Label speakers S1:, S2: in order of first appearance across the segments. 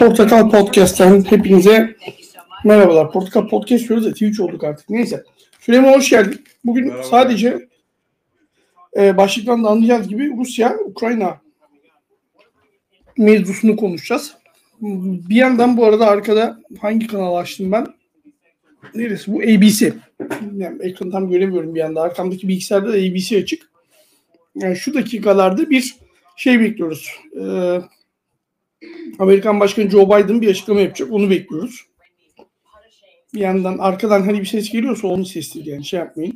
S1: Portakal Podcast'ten hepinize merhabalar. Portakal Podcast diyoruz da Twitch olduk artık. Neyse. Süleyman hoş geldin. Bugün
S2: Merhaba.
S1: sadece e, başlıktan da anlayacağınız gibi Rusya, Ukrayna mevzusunu konuşacağız. Bir yandan bu arada arkada hangi kanal açtım ben? Neresi bu? ABC. Yani ekranı tam göremiyorum bir yanda. Arkamdaki bilgisayarda da ABC açık. Yani şu dakikalarda bir şey bekliyoruz. Ee, Amerikan Başkanı Joe Biden bir açıklama yapacak. Onu bekliyoruz. Bir yandan arkadan hani bir ses geliyorsa onun sesidir yani şey yapmayın.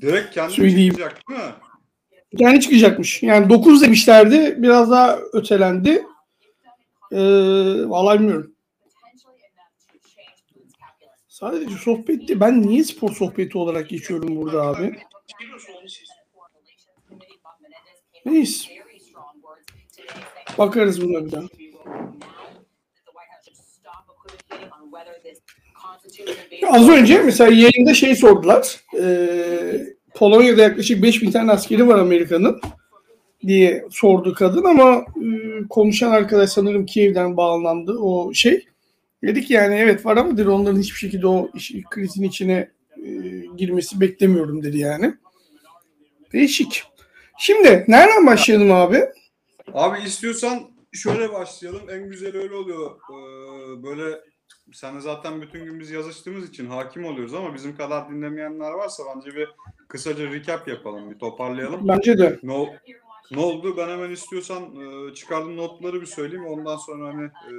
S2: Direkt kendi
S1: Söyleyeyim.
S2: çıkacak değil mi?
S1: Yani çıkacakmış. Yani 9 demişlerdi. Biraz daha ötelendi. Ee, vallahi bilmiyorum. Sadece sohbetti. Ben niye spor sohbeti olarak geçiyorum burada abi? Neyse. Bakarız buna bir daha. Az önce mesela yayında şey sordular. Ee, Polonya'da yaklaşık 5000 tane askeri var Amerika'nın diye sordu kadın ama e, konuşan arkadaş sanırım Kiev'den bağlandı o şey. Dedik yani evet var ama dedi onların hiçbir şekilde o iş, krizin içine e, girmesi beklemiyorum dedi yani. Değişik. Şimdi nereden başlayalım abi?
S2: Abi istiyorsan şöyle başlayalım. En güzel öyle oluyor. Ee, böyle sen zaten bütün gün biz yazıştığımız için hakim oluyoruz ama bizim kadar dinlemeyenler varsa bence bir kısaca recap yapalım, bir toparlayalım.
S1: Bence de.
S2: Ne, ol- ne oldu? Ben hemen istiyorsan e, çıkardığım notları bir söyleyeyim. Ondan sonra hani e,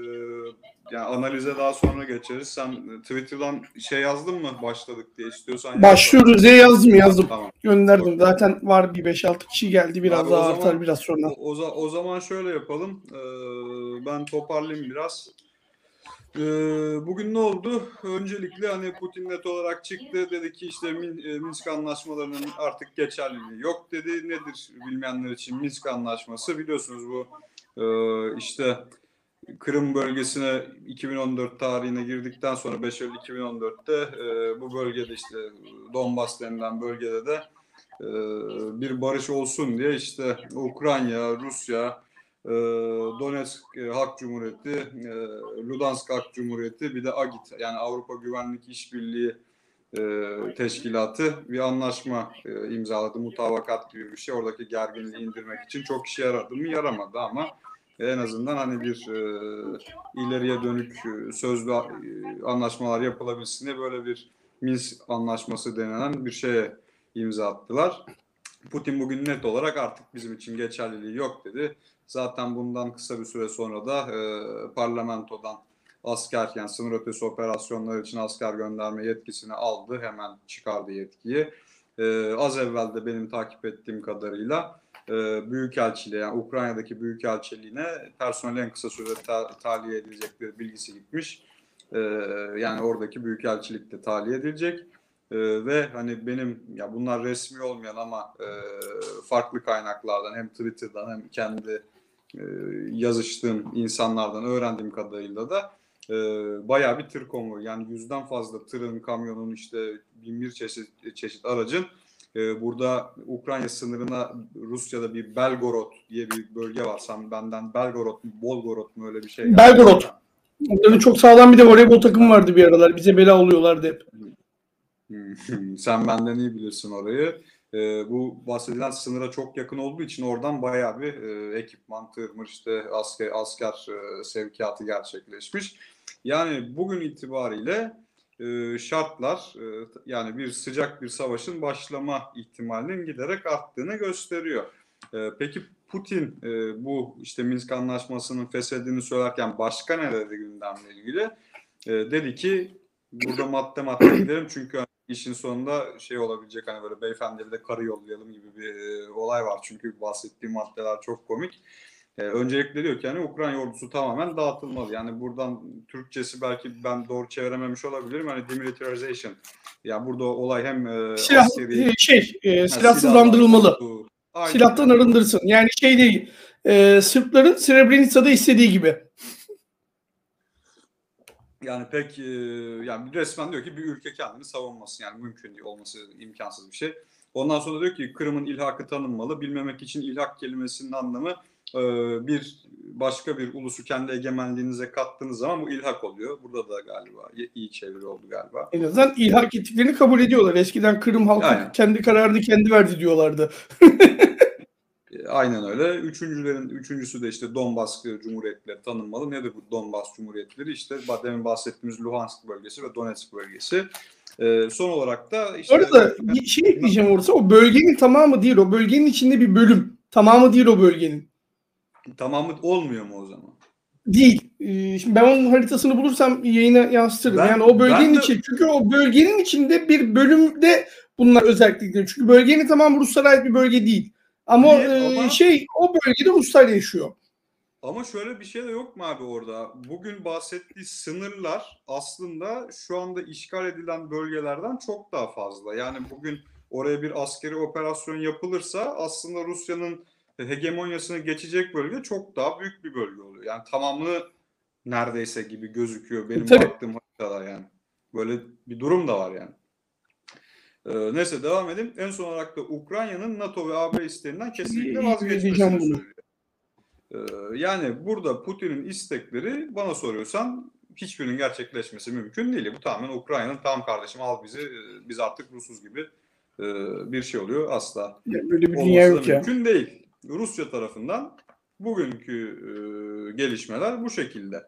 S2: yani analize daha sonra geçeriz. Sen e, Twitter'dan şey yazdın mı başladık diye istiyorsan.
S1: Başlıyoruz diye yazdım yazdım.
S2: Tamam.
S1: Gönderdim. Zaten var bir 5-6 kişi geldi. Biraz
S2: Abi
S1: daha
S2: zaman-
S1: artar biraz sonra.
S2: O, o, o zaman şöyle yapalım. Ben toparlayayım biraz. Ee, bugün ne oldu? Öncelikle hani Putin net olarak çıktı. Dedi ki işte e, Minsk anlaşmalarının artık geçerliliği yok dedi. Nedir bilmeyenler için Minsk anlaşması? Biliyorsunuz bu e, işte Kırım bölgesine 2014 tarihine girdikten sonra 5 Eylül 2014'te e, bu bölgede işte Donbas denilen bölgede de bir barış olsun diye işte Ukrayna, Rusya, e, Donetsk e, Halk Cumhuriyeti, e, Ludansk Halk Cumhuriyeti bir de AGİT yani Avrupa Güvenlik İşbirliği e, Teşkilatı bir anlaşma e, imzaladı. Mutabakat gibi bir şey. Oradaki gerginliği indirmek için çok işe yaradı mı? Yaramadı ama en azından hani bir e, ileriye dönük e, sözlü e, anlaşmalar yapılabilsin diye böyle bir Minsk anlaşması denilen bir şeye imza attılar. Putin bugün net olarak artık bizim için geçerliliği yok dedi. Zaten bundan kısa bir süre sonra da e, parlamentodan asker yani sınır ötesi operasyonlar için asker gönderme yetkisini aldı. Hemen çıkardı yetkiyi. E, az evvel de benim takip ettiğim kadarıyla e, Büyükelçiliğe yani Ukrayna'daki Büyükelçiliğine personel en kısa sürede ta- tahliye edilecekleri bilgisi gitmiş. E, yani oradaki Büyükelçilik de tahliye edilecek. Ee, ve hani benim ya bunlar resmi olmayan ama e, farklı kaynaklardan hem Twitter'dan hem kendi e, yazıştığım insanlardan öğrendiğim kadarıyla da e, bayağı bir tır konvoyu yani yüzden fazla tırın, kamyonun işte bin bir çeşit, çeşit aracın e, burada Ukrayna sınırına Rusya'da bir Belgorod diye bir bölge var. Sen benden Belgorod mu Bolgorod mu öyle bir şey.
S1: Belgorod. Onların çok sağlam bir de voleybol takımı vardı bir aralar. Bize bela oluyorlardı hep.
S2: Hmm, Sen benden iyi bilirsin orayı. Ee, bu bahsedilen sınıra çok yakın olduğu için oradan bayağı bir e, ekipman, tırmır, işte asker, asker e, sevkiyatı gerçekleşmiş. Yani bugün itibariyle e, şartlar e, yani bir sıcak bir savaşın başlama ihtimalinin giderek arttığını gösteriyor. E, peki Putin e, bu işte Minsk Anlaşması'nın feshedildiğini söylerken başka ne dedi gündemle ilgili? E, dedi ki burada madde madde gidelim çünkü işin sonunda şey olabilecek hani böyle beyefendileri de karı yollayalım gibi bir e, olay var. Çünkü bahsettiğim maddeler çok komik. E, öncelikle diyor ki hani Ukrayna ordusu tamamen dağıtılmalı. Yani buradan Türkçesi belki ben doğru çevirememiş olabilirim. Hani demilitarization. Ya burada olay hem e,
S1: Silah,
S2: askeri-
S1: e, şey, e, silahsızlandırılmalı. Silahtan arındırsın. Yani şey değil. E, Sırpların Srebrenica'da istediği gibi.
S2: Yani pek e, yani resmen diyor ki bir ülke kendini savunması yani mümkün değil olması imkansız bir şey. Ondan sonra diyor ki Kırım'ın ilhakı tanınmalı. Bilmemek için ilhak kelimesinin anlamı e, bir başka bir ulusu kendi egemenliğinize kattığınız zaman bu ilhak oluyor. Burada da galiba iyi çeviri oldu galiba.
S1: En azından ilhak ettiklerini kabul ediyorlar. Eskiden Kırım halkı Aynen. kendi kararını kendi verdi diyorlardı.
S2: Aynen öyle. Üçüncülerin üçüncüsü de işte Donbas Cumhuriyetleri tanınmalı. Nedir bu Donbas Cumhuriyetleri? İşte demin bahsettiğimiz Luhansk bölgesi ve Donetsk bölgesi. Ee, son olarak da işte...
S1: Orada bir şey ekleyeceğim orası. O bölgenin tamamı değil. O bölgenin içinde bir bölüm. Tamamı değil o bölgenin.
S2: Tamamı olmuyor mu o zaman?
S1: Değil. Ee, şimdi ben onun haritasını bulursam yayına yansıtırım. Ben, yani o bölgenin de... içi. Çünkü o bölgenin içinde bir bölümde bunlar özellikle. Çünkü bölgenin tamamı Ruslara ait bir bölge değil. Ama, değil, ama... şey o bölgede Ruslar yaşıyor.
S2: Ama şöyle bir şey de yok mu abi orada? Bugün bahsettiği sınırlar aslında şu anda işgal edilen bölgelerden çok daha fazla. Yani bugün oraya bir askeri operasyon yapılırsa aslında Rusya'nın hegemonyasını geçecek bölge çok daha büyük bir bölge oluyor. Yani tamamı neredeyse gibi gözüküyor benim Tabii. baktığım haritada yani. Böyle bir durum da var yani. Ee, neyse devam edelim. En son olarak da Ukrayna'nın NATO ve AB isteğinden kesinlikle vazgeçmesini söylüyor. Ee, yani burada Putin'in istekleri bana soruyorsan hiçbirinin gerçekleşmesi mümkün değil. Bu tamamen Ukrayna'nın tam kardeşim al bizi e, biz artık Rusuz gibi e, bir şey oluyor asla.
S1: Ya böyle bir dünya yok
S2: ya. Mümkün değil. Rusya tarafından bugünkü e, gelişmeler bu şekilde.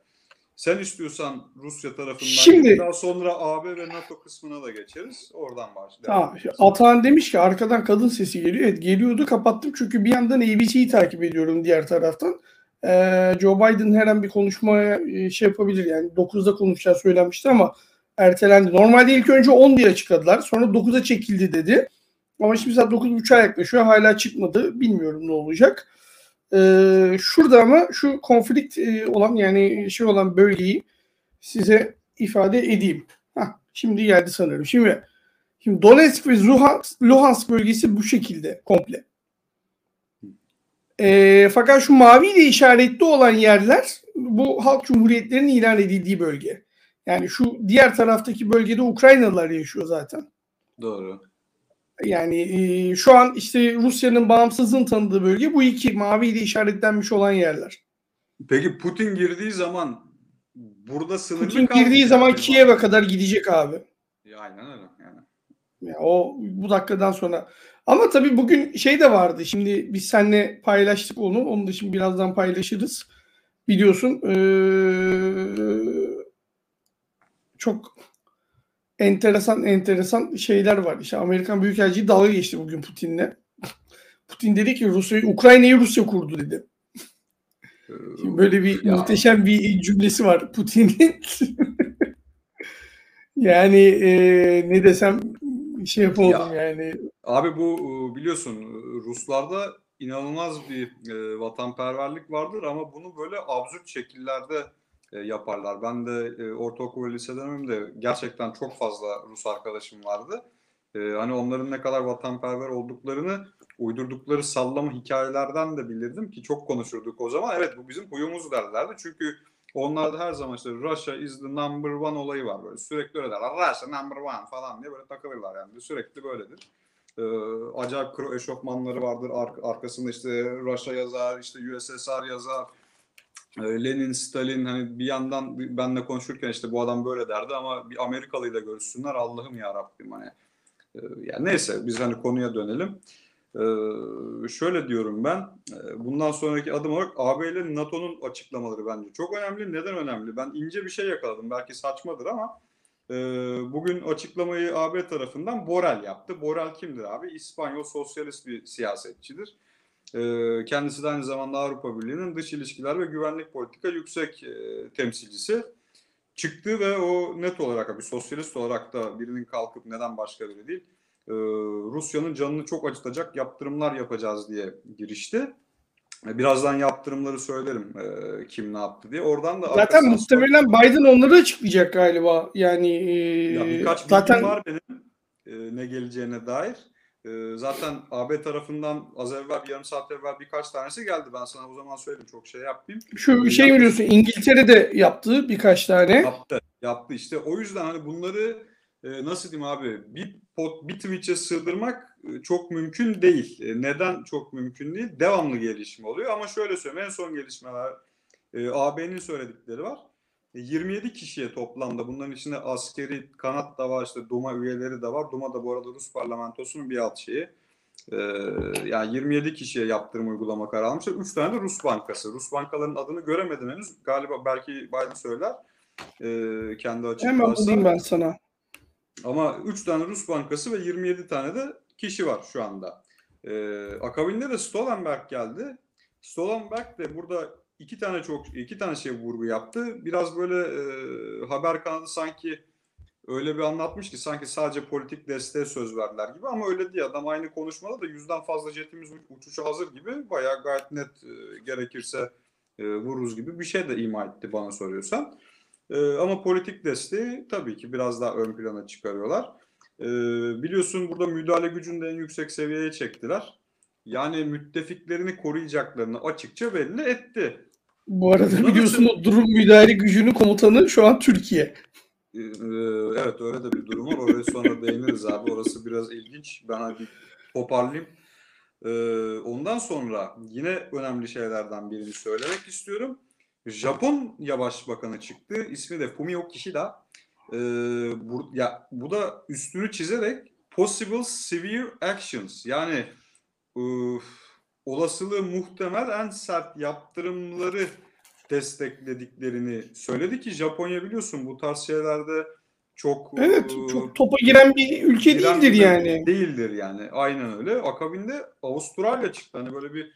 S2: Sen istiyorsan Rusya tarafından Şimdi, daha sonra AB ve NATO kısmına da geçeriz. Oradan başlayalım.
S1: Tamam. Atahan demiş ki arkadan kadın sesi geliyor. Evet geliyordu kapattım çünkü bir yandan ABC'yi takip ediyorum diğer taraftan. Ee, Joe Biden her an bir konuşmaya e, şey yapabilir yani 9'da konuşacağı söylenmişti ama ertelendi. Normalde ilk önce 10 diye açıkladılar. Sonra 9'a çekildi dedi. Ama şimdi saat 9.30'a yaklaşıyor. Hala çıkmadı. Bilmiyorum ne olacak. Ee, şurada ama şu konflikt e, olan yani şey olan bölgeyi size ifade edeyim. Heh, şimdi geldi sanırım. Şimdi şimdi Donetsk ve Luhansk, Luhansk bölgesi bu şekilde komple. E, fakat şu maviyle işaretli olan yerler bu halk cumhuriyetlerinin ilan edildiği bölge. Yani şu diğer taraftaki bölgede Ukraynalılar yaşıyor zaten.
S2: Doğru.
S1: Yani e, şu an işte Rusya'nın bağımsızlığını tanıdığı bölge bu iki maviyle işaretlenmiş olan yerler.
S2: Peki Putin girdiği zaman burada sınırlı
S1: Putin girdiği zaman Kiev'e kadar gidecek abi.
S2: Ya, aynen öyle. Yani.
S1: Ya, o bu dakikadan sonra. Ama tabii bugün şey de vardı. Şimdi biz seninle paylaştık onu. Onu da şimdi birazdan paylaşırız. Biliyorsun ee, çok enteresan enteresan şeyler var. İşte Amerikan Büyükelçiliği dalga geçti bugün Putin'le. Putin dedi ki Rusya Ukrayna'yı Rusya kurdu dedi. Şimdi böyle bir ya. muhteşem bir cümlesi var Putin'in. yani e, ne desem şey yapamadım ya, yani.
S2: Abi bu biliyorsun Ruslarda inanılmaz bir e, vatanperverlik vardır ama bunu böyle absürt şekillerde e, yaparlar. Ben de e, ortaokul ve lise dönemimde gerçekten çok fazla Rus arkadaşım vardı. E, hani onların ne kadar vatanperver olduklarını uydurdukları sallama hikayelerden de bilirdim ki çok konuşurduk o zaman. Evet bu bizim huyumuz derlerdi. Çünkü onlarda her zaman işte Russia is the number one olayı var böyle. Sürekli öyle derler. Russia number one falan diye böyle takılırlar yani. Sürekli böyledir. Ee, acayip kro eşofmanları vardır. Ar- arkasında işte Russia yazar, işte USSR yazar. Lenin, Stalin hani bir yandan benle konuşurken işte bu adam böyle derdi ama bir Amerikalıyla görüşsünler Allah'ım ya Rabbim hani. Ee, yani neyse biz hani konuya dönelim. Ee, şöyle diyorum ben, e, bundan sonraki adım olarak AB ile NATO'nun açıklamaları bence çok önemli. Neden önemli? Ben ince bir şey yakaladım. Belki saçmadır ama e, bugün açıklamayı AB tarafından Borel yaptı. Borel kimdir abi? İspanyol sosyalist bir siyasetçidir. Ee, kendisi de aynı zamanda Avrupa Birliği'nin dış ilişkiler ve güvenlik politika yüksek e, temsilcisi çıktı ve o net olarak bir sosyalist olarak da birinin kalkıp neden başka biri değil e, Rusya'nın canını çok acıtacak yaptırımlar yapacağız diye girişti. E, birazdan yaptırımları söylerim e, kim ne yaptı diye. Oradan da
S1: zaten muhtemelen Biden onları açıklayacak galiba. Yani
S2: ya birkaç zaten var benim e, ne geleceğine dair. Ee, zaten AB tarafından az evvel bir yarım saat evvel birkaç tanesi geldi. Ben sana o zaman söyledim çok şey yapmayayım.
S1: Şu ee, şey biliyorsun İngiltere'de yaptı birkaç tane.
S2: Yaptı. Yaptı işte. O yüzden hani bunları e, nasıl diyeyim abi bir pot, bir Twitch'e sığdırmak e, çok mümkün değil. E, neden çok mümkün değil? Devamlı gelişme oluyor ama şöyle söyleyeyim en son gelişmeler E, AB'nin söyledikleri var. E, 27 kişiye toplamda bunların içinde askeri kanat da var işte Duma üyeleri de var. Duma da bu arada Rus parlamentosunun bir alt şeyi. E, yani 27 kişiye yaptırım uygulama kararı almışlar. 3 tane de Rus bankası. Rus bankaların adını göremedim henüz. Galiba belki Biden söyler. E, kendi açıklarsa.
S1: Hemen bulayım ben sana.
S2: Ama 3 tane Rus bankası ve 27 tane de kişi var şu anda. Ee, akabinde de Stoltenberg geldi. Stoltenberg de burada iki tane çok iki tane şey vurgu yaptı. Biraz böyle e, haber kanadı sanki öyle bir anlatmış ki sanki sadece politik desteğe söz verdiler gibi ama öyle değil. Adam aynı konuşmada da yüzden fazla jetimiz uçuşu hazır gibi bayağı gayet net e, gerekirse e, vururuz gibi bir şey de ima etti bana soruyorsan. E, ama politik desteği tabii ki biraz daha ön plana çıkarıyorlar. E, biliyorsun burada müdahale gücünü de en yüksek seviyeye çektiler. Yani müttefiklerini koruyacaklarını açıkça belli etti.
S1: Bu arada biliyorsun o durum müdahale gücünün komutanı şu an Türkiye.
S2: Ee, evet öyle de bir durum var. Oraya sonra değiniriz abi. Orası biraz ilginç. Ben bir toparlayayım. Ee, ondan sonra yine önemli şeylerden birini söylemek istiyorum. Japonya Başbakanı çıktı. İsmi de Fumio Kishida. Ee, bu, ya, bu da üstünü çizerek possible severe actions yani ıı, olasılığı muhtemel en sert yaptırımları desteklediklerini söyledi ki Japonya biliyorsun bu tarz şeylerde çok
S1: Evet,
S2: ıı,
S1: çok topa giren bir ülke
S2: giren
S1: değildir
S2: bir-
S1: yani.
S2: Değildir yani. Aynen öyle. Akabinde Avustralya çıktı. Hani böyle bir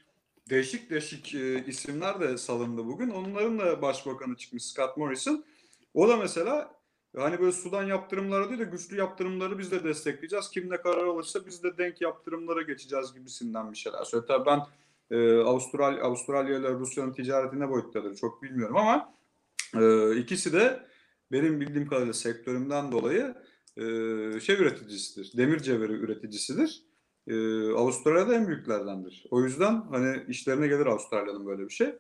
S2: değişik değişik e, isimler de salındı bugün. Onların da başbakanı çıkmış Scott Morrison. O da mesela hani böyle sudan yaptırımları değil de güçlü yaptırımları biz de destekleyeceğiz. Kim ne karar alırsa biz de denk yaptırımlara geçeceğiz gibisinden bir şeyler söyledi. Tabii ben e, Avustralya, Avustralya ile Rusya'nın ticareti ne boyuttadır çok bilmiyorum ama e, ikisi de benim bildiğim kadarıyla sektörümden dolayı e, şey üreticisidir. Demir cevheri üreticisidir. E, Avustralya'da en büyüklerdendir. O yüzden hani işlerine gelir Avustralya'nın böyle bir şey.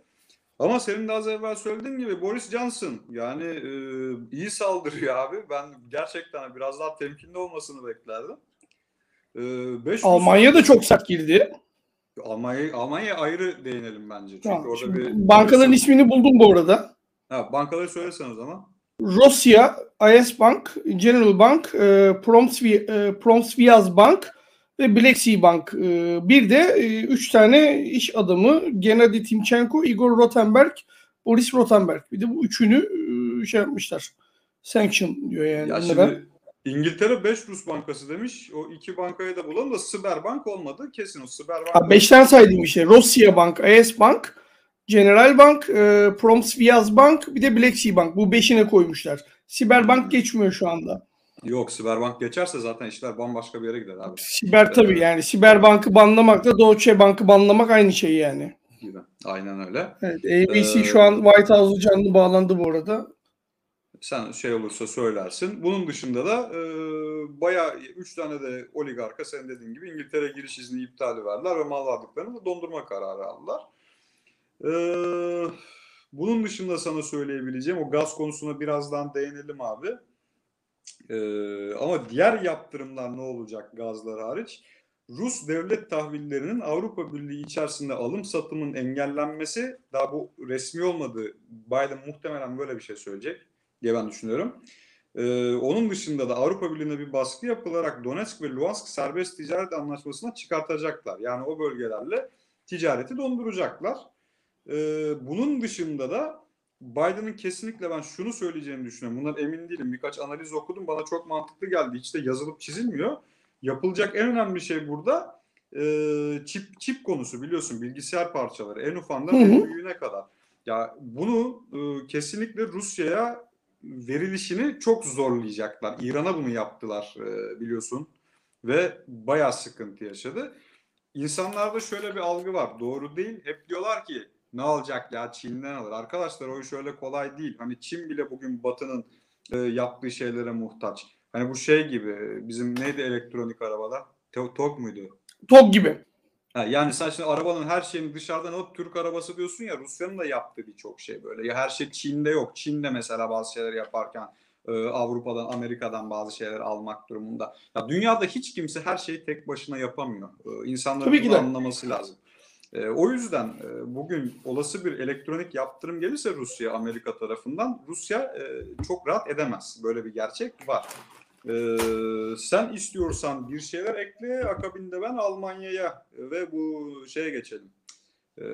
S2: Ama senin de az evvel söylediğin gibi Boris Johnson yani e, iyi saldırıyor abi. Ben gerçekten biraz daha temkinli olmasını beklerdim. E,
S1: Almanya da çok sert girdi.
S2: Almanya Almanya ayrı değinelim bence. Çünkü
S1: Tamam,
S2: orada bir
S1: bankaların ismini buldum bu arada.
S2: Ha, bankaları söylesen o zaman.
S1: Rusya, IS Bank, General Bank, e, Promsvi- e, Promsviaz Bank ve Black Sea Bank. E, bir de e, üç tane iş adamı Gennady Timchenko, Igor Rotenberg, Boris Rotenberg. Bir de bu üçünü e, şey yapmışlar. Sanction diyor yani.
S2: Ya şimdi İngiltere 5 Rus bankası demiş. O iki bankayı da bulalım da Siberbank olmadı. Kesin o Siberbank.
S1: Ha, beşten saydım işte. Rusya Bank, IS Bank, General Bank, e, Promsviaz Bank, bir de Black Sea Bank. Bu beşine koymuşlar. Siberbank geçmiyor şu anda.
S2: Yok Siberbank geçerse zaten işler bambaşka bir yere gider abi.
S1: Siber tabii yani Siberbank'ı banlamakla Deutsche Bank'ı banlamak aynı şey yani.
S2: Aynen öyle.
S1: Evet, ABC
S2: Ee,
S1: şu an White House'u canlı bağlandı bu arada.
S2: Sen şey olursa söylersin. Bunun dışında da e, bayağı 3 tane de oligarka sen dediğin gibi İngiltere giriş izni iptali verdiler ve mal varlıklarını da dondurma kararı aldılar. E, bunun dışında sana söyleyebileceğim o gaz konusuna birazdan değinelim abi. E, ama diğer yaptırımlar ne olacak gazlar hariç? Rus devlet tahvillerinin Avrupa Birliği içerisinde alım satımın engellenmesi daha bu resmi olmadı. Biden muhtemelen böyle bir şey söyleyecek diye ben düşünüyorum. Ee, onun dışında da Avrupa Birliği'ne bir baskı yapılarak Donetsk ve Luhansk serbest ticaret anlaşmasına çıkartacaklar. Yani o bölgelerle ticareti donduracaklar. Ee, bunun dışında da Biden'ın kesinlikle ben şunu söyleyeceğini düşünüyorum. Bundan emin değilim. Birkaç analiz okudum. Bana çok mantıklı geldi. Hiç de yazılıp çizilmiyor. Yapılacak en önemli şey burada e, çip çip konusu biliyorsun bilgisayar parçaları en ufandan en büyüğüne kadar. Ya bunu e, kesinlikle Rusya'ya verilişini çok zorlayacaklar. İran'a bunu yaptılar e, biliyorsun ve bayağı sıkıntı yaşadı. İnsanlarda şöyle bir algı var. Doğru değil. Hep diyorlar ki ne alacak ya Çin'den alır. Arkadaşlar o iş öyle kolay değil. Hani Çin bile bugün Batı'nın e, yaptığı şeylere muhtaç. Hani bu şey gibi bizim neydi elektronik arabada? To- TOG muydu?
S1: TOG gibi.
S2: Ha, yani sen şimdi arabanın her şeyini dışarıdan alıp Türk arabası diyorsun ya Rusya'nın da yaptığı birçok şey böyle. Ya her şey Çin'de yok. Çin'de mesela bazı şeyler yaparken e, Avrupa'dan, Amerika'dan bazı şeyler almak durumunda. Ya dünyada hiç kimse her şeyi tek başına yapamıyor. E, insanların bunu anlaması lazım. E, o yüzden e, bugün olası bir elektronik yaptırım gelirse Rusya Amerika tarafından Rusya e, çok rahat edemez. Böyle bir gerçek var. E, sen istiyorsan bir şeyler ekle akabinde ben Almanya'ya ve bu şeye geçelim. E,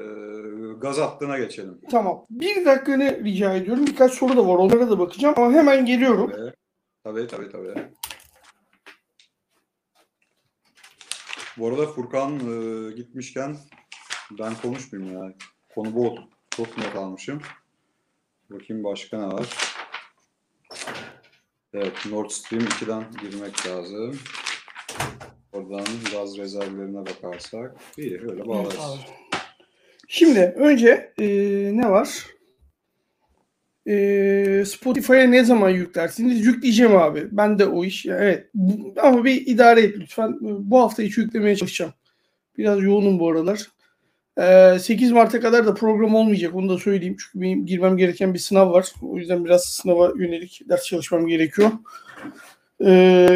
S2: gaz hattına geçelim.
S1: Tamam. Bir dakikanı rica ediyorum. Birkaç soru da var. Onlara da bakacağım ama hemen geliyorum.
S2: Tabii tabii tabii. tabii. Bu arada Furkan e, gitmişken ben konuşmayayım ya. Konu bol. Çok not almışım. Bakayım başka ne var. Evet Nord Stream 2'den girmek lazım. Oradan gaz rezervlerine bakarsak. iyi öyle bağlarız.
S1: Şimdi önce e, ne var? E, Spotify'a ne zaman yüklersiniz? Yükleyeceğim abi. Ben de o iş. Evet. Ama bir idare et lütfen. Bu hafta içi yüklemeye çalışacağım. Biraz yoğunum bu aralar. 8 Mart'a kadar da program olmayacak onu da söyleyeyim. Çünkü benim girmem gereken bir sınav var. O yüzden biraz sınava yönelik ders çalışmam gerekiyor.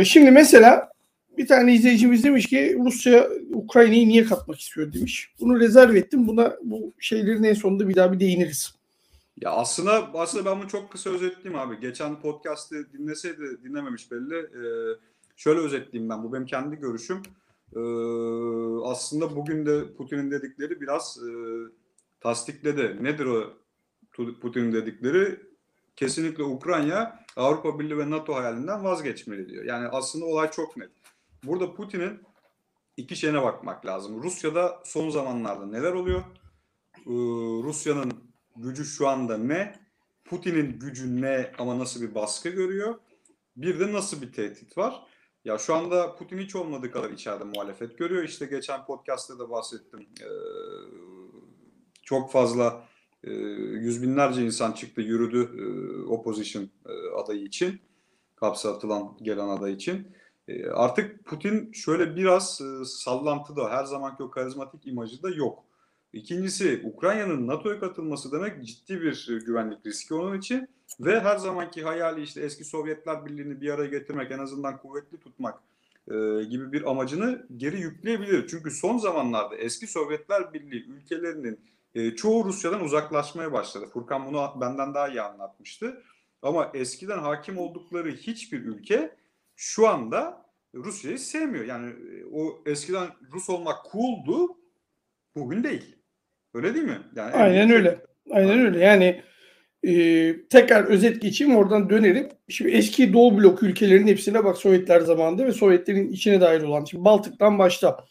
S1: Şimdi mesela bir tane izleyicimiz demiş ki Rusya Ukrayna'yı niye katmak istiyor demiş. Bunu rezerv ettim. Buna bu şeylerin en sonunda bir daha bir değiniriz.
S2: Ya aslında aslında ben bunu çok kısa özetleyeyim abi. Geçen podcast'ı dinleseydi dinlememiş belli. Ee, şöyle özetleyeyim ben. Bu benim kendi görüşüm. Ee, aslında bugün de Putin'in dedikleri biraz e, tasdikledi. Nedir o Putin'in dedikleri? Kesinlikle Ukrayna Avrupa Birliği ve NATO hayalinden vazgeçmeli diyor. Yani aslında olay çok net. Burada Putin'in iki şeyine bakmak lazım. Rusya'da son zamanlarda neler oluyor? Ee, Rusya'nın gücü şu anda ne? Putin'in gücü ne ama nasıl bir baskı görüyor? Bir de nasıl bir tehdit var? Ya şu anda Putin hiç olmadığı kadar içeride muhalefet görüyor. İşte geçen podcast'ta da bahsettim. Ee, çok fazla e, yüz binlerce insan çıktı yürüdü e, opposition e, adayı için. Hapse atılan gelen aday için. E, artık Putin şöyle biraz e, sallantıda her zamanki o karizmatik imajı da yok. İkincisi Ukrayna'nın NATO'ya katılması demek ciddi bir e, güvenlik riski onun için ve her zamanki hayali işte eski Sovyetler Birliği'ni bir araya getirmek en azından kuvvetli tutmak e, gibi bir amacını geri yükleyebilir. Çünkü son zamanlarda eski Sovyetler Birliği ülkelerinin e, çoğu Rusya'dan uzaklaşmaya başladı. Furkan bunu benden daha iyi anlatmıştı. Ama eskiden hakim oldukları hiçbir ülke şu anda Rusya'yı sevmiyor. Yani e, o eskiden Rus olmak cool'du, bugün değil. Öyle değil mi?
S1: Yani Aynen öyle. Aynen öyle. Yani e, tekrar özet geçeyim oradan dönerim. Şimdi eski Doğu blok ülkelerinin hepsine bak Sovyetler zamanında ve Sovyetlerin içine dair olan. Şimdi Baltık'tan başta.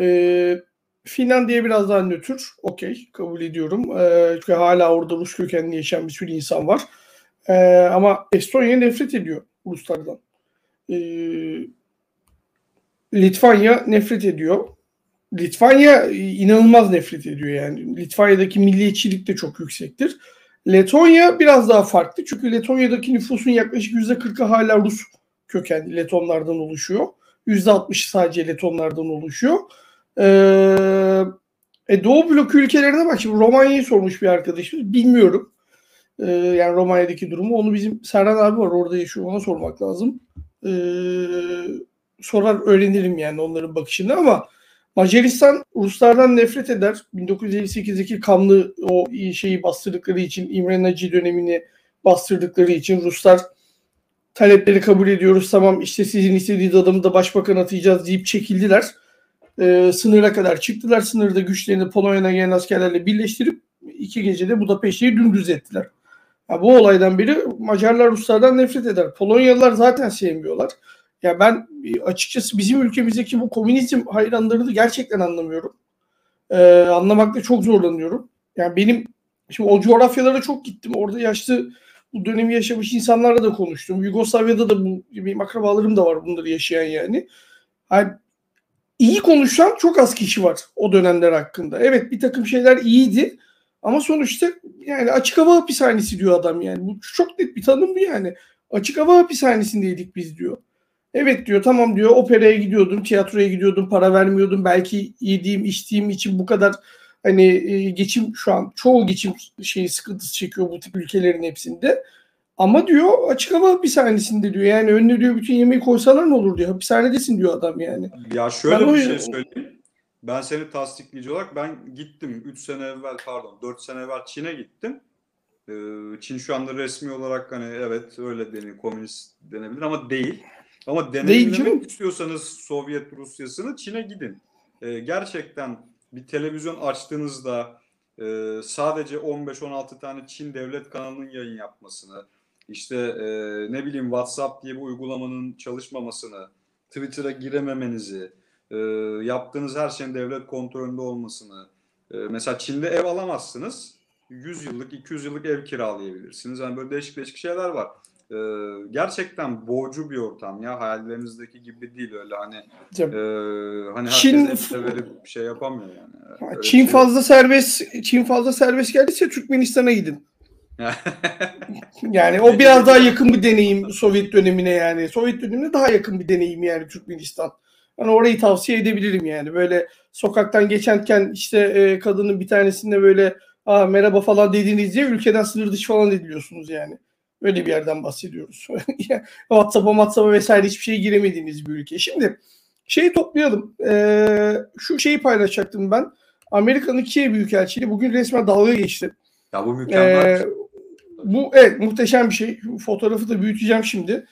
S1: E, Finlandiya biraz daha nötr. Okey kabul ediyorum. E, çünkü hala orada Rus kökenli yaşayan bir sürü insan var. E, ama Estonya nefret ediyor Ruslardan. E, Litvanya nefret ediyor. Litvanya inanılmaz nefret ediyor yani. Litvanya'daki milliyetçilik de çok yüksektir. Letonya biraz daha farklı. Çünkü Letonya'daki nüfusun yaklaşık %40'ı hala Rus kökenli Letonlardan oluşuyor. %60 sadece Letonlardan oluşuyor. Ee, e, Doğu blok ülkelerine bak şimdi Romanya'yı sormuş bir arkadaşımız. Bilmiyorum. Ee, yani Romanya'daki durumu. Onu bizim Serhan abi var orada yaşıyor. Ona sormak lazım. Ee, sorar öğrenirim yani onların bakışını ama Macaristan Ruslardan nefret eder. 1958'deki kanlı o şeyi bastırdıkları için, İmre Naci dönemini bastırdıkları için Ruslar talepleri kabul ediyoruz. Tamam işte sizin istediğiniz adamı da başbakan atayacağız deyip çekildiler. Ee, sınıra kadar çıktılar. Sınırda güçlerini Polonya'dan gelen askerlerle birleştirip iki gecede Budapeşte'yi dümdüz ettiler. Ya bu olaydan beri Macarlar Ruslardan nefret eder. Polonyalılar zaten sevmiyorlar. Ya ben açıkçası bizim ülkemizdeki bu komünizm hayranlarını gerçekten anlamıyorum. Ee, anlamakta çok zorlanıyorum. Yani benim şimdi o coğrafyalara çok gittim. Orada yaşlı bu dönemi yaşamış insanlarla da konuştum. Yugoslavya'da da bu benim akrabalarım da var bunları yaşayan yani. yani iyi konuşan çok az kişi var o dönemler hakkında. Evet bir takım şeyler iyiydi ama sonuçta yani açık hava hapishanesi diyor adam yani. Bu çok net bir tanım bu yani. Açık hava hapishanesindeydik biz diyor. Evet diyor tamam diyor operaya gidiyordum, tiyatroya gidiyordum, para vermiyordum. Belki yediğim, içtiğim için bu kadar hani e, geçim şu an çoğu geçim şeyi sıkıntısı çekiyor bu tip ülkelerin hepsinde. Ama diyor açık hava hapishanesinde diyor. Yani önüne diyor bütün yemeği koysalar ne olur diyor. Hapishanedesin diyor adam yani.
S2: Ya şöyle ben bir şey söyleyeyim. ben seni tasdikleyici olarak ben gittim 3 sene evvel pardon 4 sene evvel Çin'e gittim. Ee, Çin şu anda resmi olarak hani evet öyle deniyor komünist denebilir ama değil. Ama deneyimlemek istiyorsanız Sovyet Rusyasını Çin'e gidin. Ee, gerçekten bir televizyon açtığınızda e, sadece 15-16 tane Çin devlet kanalının yayın yapmasını, işte e, ne bileyim WhatsApp diye bir uygulamanın çalışmamasını, Twitter'a girememenizi, e, yaptığınız her şeyin devlet kontrolünde olmasını, e, mesela Çin'de ev alamazsınız, 100 yıllık, 200 yıllık ev kiralayabilirsiniz. Yani böyle değişik değişik şeyler var. E, gerçekten boğucu bir ortam ya hayallerinizdeki gibi değil öyle hani e, hani
S1: Çin
S2: verip şey yapamıyor yani.
S1: Öyle Çin şey fazla serbest Çin fazla serbest geldiyse Türkmenistan'a gidin. yani o biraz daha yakın bir deneyim Sovyet dönemine yani. Sovyet dönemine daha yakın bir deneyim yani Türkmenistan. Hani orayı tavsiye edebilirim yani. Böyle sokaktan geçerken işte e, kadının bir tanesinde böyle Aa, merhaba falan dediğinizde ülkeden sınır dışı falan ediliyorsunuz yani. Öyle bir yerden bahsediyoruz. WhatsApp'a WhatsApp'a vesaire hiçbir şey giremediğiniz bir ülke. Şimdi şeyi toplayalım. Ee, şu şeyi paylaşacaktım ben. Amerika'nın Kiev Büyükelçiliği bugün resmen dalga geçti.
S2: Ya bu mükemmel. Ee,
S1: bu evet muhteşem bir şey. Fotoğrafı da büyüteceğim şimdi.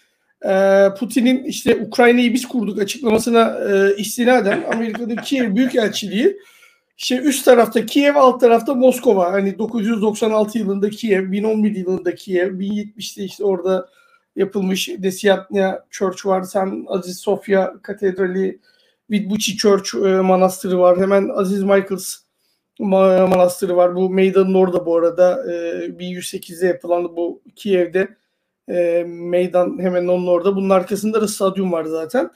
S1: Ee, Putin'in işte Ukrayna'yı biz kurduk açıklamasına e, istinaden Amerika'nın Kiev Büyükelçiliği işte üst tarafta Kiev, alt tarafta Moskova. Hani 996 yılında Kiev, 1011 yılında Kiev, 1070'te işte orada yapılmış Desiatnia Church var. Sen Aziz Sofya Katedrali, Vidbuchi Church e, manastırı var. Hemen Aziz Michaels manastırı var. Bu meydanın orada bu arada. E, 1108'de yapılan bu Kiev'de e, meydan hemen onun orada. Bunun arkasında da stadyum var zaten.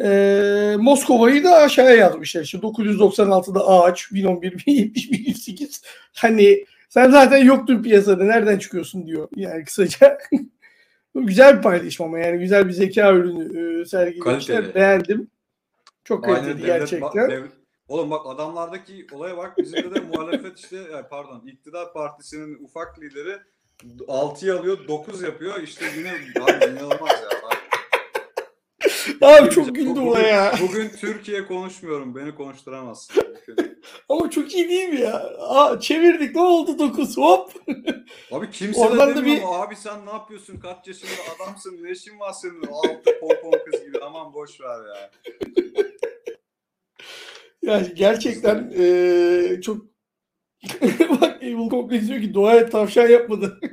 S1: E, Moskova'yı da aşağıya yazmışlar. İşte 996'da ağaç, 1011, 1070, 1008. Hani sen zaten yoktun piyasada nereden çıkıyorsun diyor. Yani kısaca. güzel bir paylaşım ama yani güzel bir zeka ürünü e, sergilemişler. Beğendim. Çok kaliteli gerçekten. Dev,
S2: oğlum bak adamlardaki olaya bak. Bizim de muhalefet işte yani pardon iktidar partisinin ufak lideri 6'yı alıyor 9 yapıyor. İşte yine abi inanılmaz ya.
S1: Abi çok güldüm
S2: bugün,
S1: ya.
S2: Bugün Türkiye konuşmuyorum. Beni konuşturamazsın.
S1: Ama çok iyi değil mi ya? Aa, çevirdik ne oldu 9 hop.
S2: Abi kimse Oradan de demiyor bir... Abi sen ne yapıyorsun? Kaç yaşında adamsın? Ne işin var senin? Altı pompon kız gibi. Aman boş ver ya.
S1: Yani gerçekten ee, çok Bak Evil Complex diyor ki dua et tavşan yapmadı.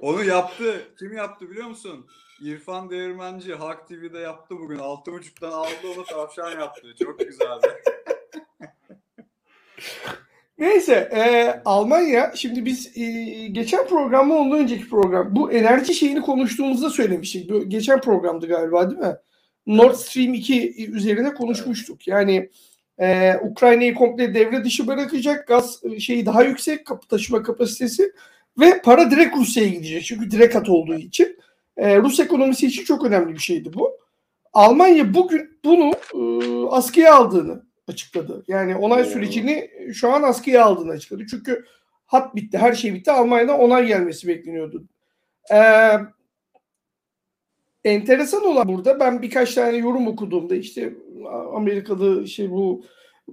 S2: Onu yaptı. Kim yaptı biliyor musun? İrfan Değirmenci Halk TV'de yaptı bugün. Altı buçuktan aldı onu tavşan yaptı. Çok güzeldi.
S1: Neyse e, Almanya şimdi biz e, geçen programda ondan önceki program bu enerji şeyini konuştuğumuzda söylemiştik. Geçen programdı galiba değil mi? Nord Stream 2 üzerine konuşmuştuk. Yani e, Ukrayna'yı komple devre dışı bırakacak gaz e, şeyi daha yüksek kapı taşıma kapasitesi ve para direkt Rusya'ya gidecek. Çünkü direkt hat olduğu için. E, Rus ekonomisi için çok önemli bir şeydi bu. Almanya bugün bunu e, askıya aldığını açıkladı. Yani onay sürecini şu an askıya aldığını açıkladı. Çünkü hat bitti, her şey bitti. Almanya'dan onay gelmesi bekleniyordu. Ee, enteresan olan burada ben birkaç tane yorum okuduğumda işte Amerikalı şey bu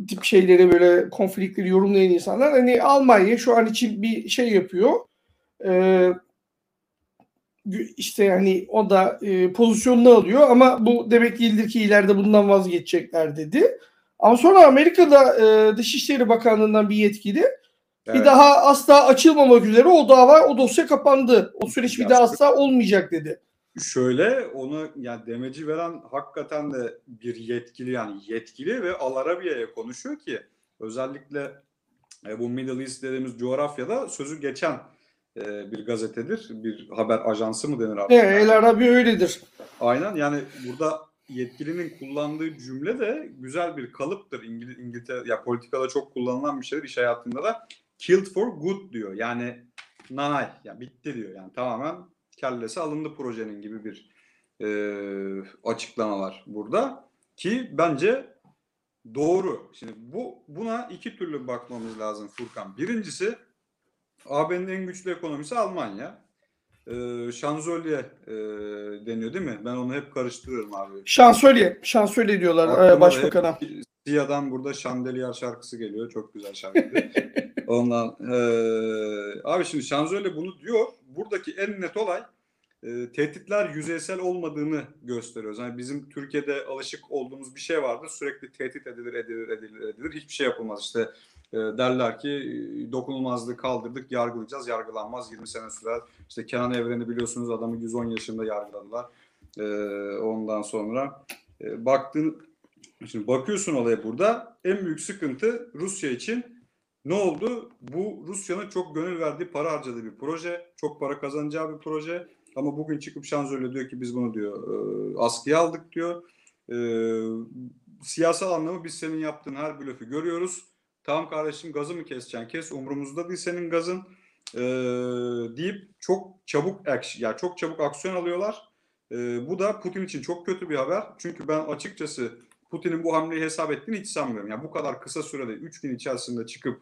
S1: tip şeyleri böyle konfliktleri yorumlayan insanlar hani Almanya şu an için bir şey yapıyor. Ee, işte hani o da e, pozisyonunu alıyor ama bu demek değildir ki ileride bundan vazgeçecekler dedi. Ama sonra Amerika'da e, Dışişleri Bakanlığı'ndan bir yetkili evet. bir daha asla açılmamak üzere o dava o dosya kapandı. O süreç bir daha asla olmayacak dedi.
S2: Şöyle onu yani demeci veren hakikaten de bir yetkili yani yetkili ve Al Arabia'ya konuşuyor ki özellikle e, bu Middle East dediğimiz coğrafyada sözü geçen e, bir gazetedir. Bir haber ajansı mı denir
S1: artık? Evet, El Arabi öyledir.
S2: Aynen yani burada yetkilinin kullandığı cümle de güzel bir kalıptır. İngil İngiltere ya politikada çok kullanılan bir şeydir iş hayatında da killed for good diyor. Yani nanay ya yani bitti diyor. Yani tamamen kellesi alındı projenin gibi bir e, açıklama var burada ki bence doğru. Şimdi bu buna iki türlü bakmamız lazım Furkan. Birincisi AB'nin en güçlü ekonomisi Almanya. e, şanzölye e, deniyor değil mi? Ben onu hep karıştırıyorum abi.
S1: Şansölye. Şansölye diyorlar
S2: Aklıma
S1: e, başbakana.
S2: hep Siyah'dan burada Şandeliyer şarkısı geliyor. Çok güzel şarkı. Ondan eee, abi şimdi Şanzölye bunu diyor. Buradaki en net olay e, tehditler yüzeysel olmadığını gösteriyoruz. Yani bizim Türkiye'de alışık olduğumuz bir şey vardır. Sürekli tehdit edilir, edilir, edilir, edilir. Hiçbir şey yapılmaz. İşte e, derler ki dokunulmazlığı kaldırdık, yargılayacağız. Yargılanmaz 20 sene sürer. İşte Kenan Evren'i biliyorsunuz adamı 110 yaşında yargıladılar. E, ondan sonra e, baktın Şimdi bakıyorsun olaya burada. En büyük sıkıntı Rusya için ne oldu? Bu Rusya'nın çok gönül verdiği para harcadığı bir proje. Çok para kazanacağı bir proje. Ama bugün çıkıp Şanzölye diyor ki biz bunu diyor e, askıya aldık diyor. E, siyasal anlamı biz senin yaptığın her blöfü görüyoruz. Tamam kardeşim gazı mı keseceksin? Kes umurumuzda değil senin gazın. E, deyip çok çabuk action, yani çok çabuk aksiyon alıyorlar. E, bu da Putin için çok kötü bir haber. Çünkü ben açıkçası Putin'in bu hamleyi hesap ettiğini hiç sanmıyorum. Yani bu kadar kısa sürede 3 gün içerisinde çıkıp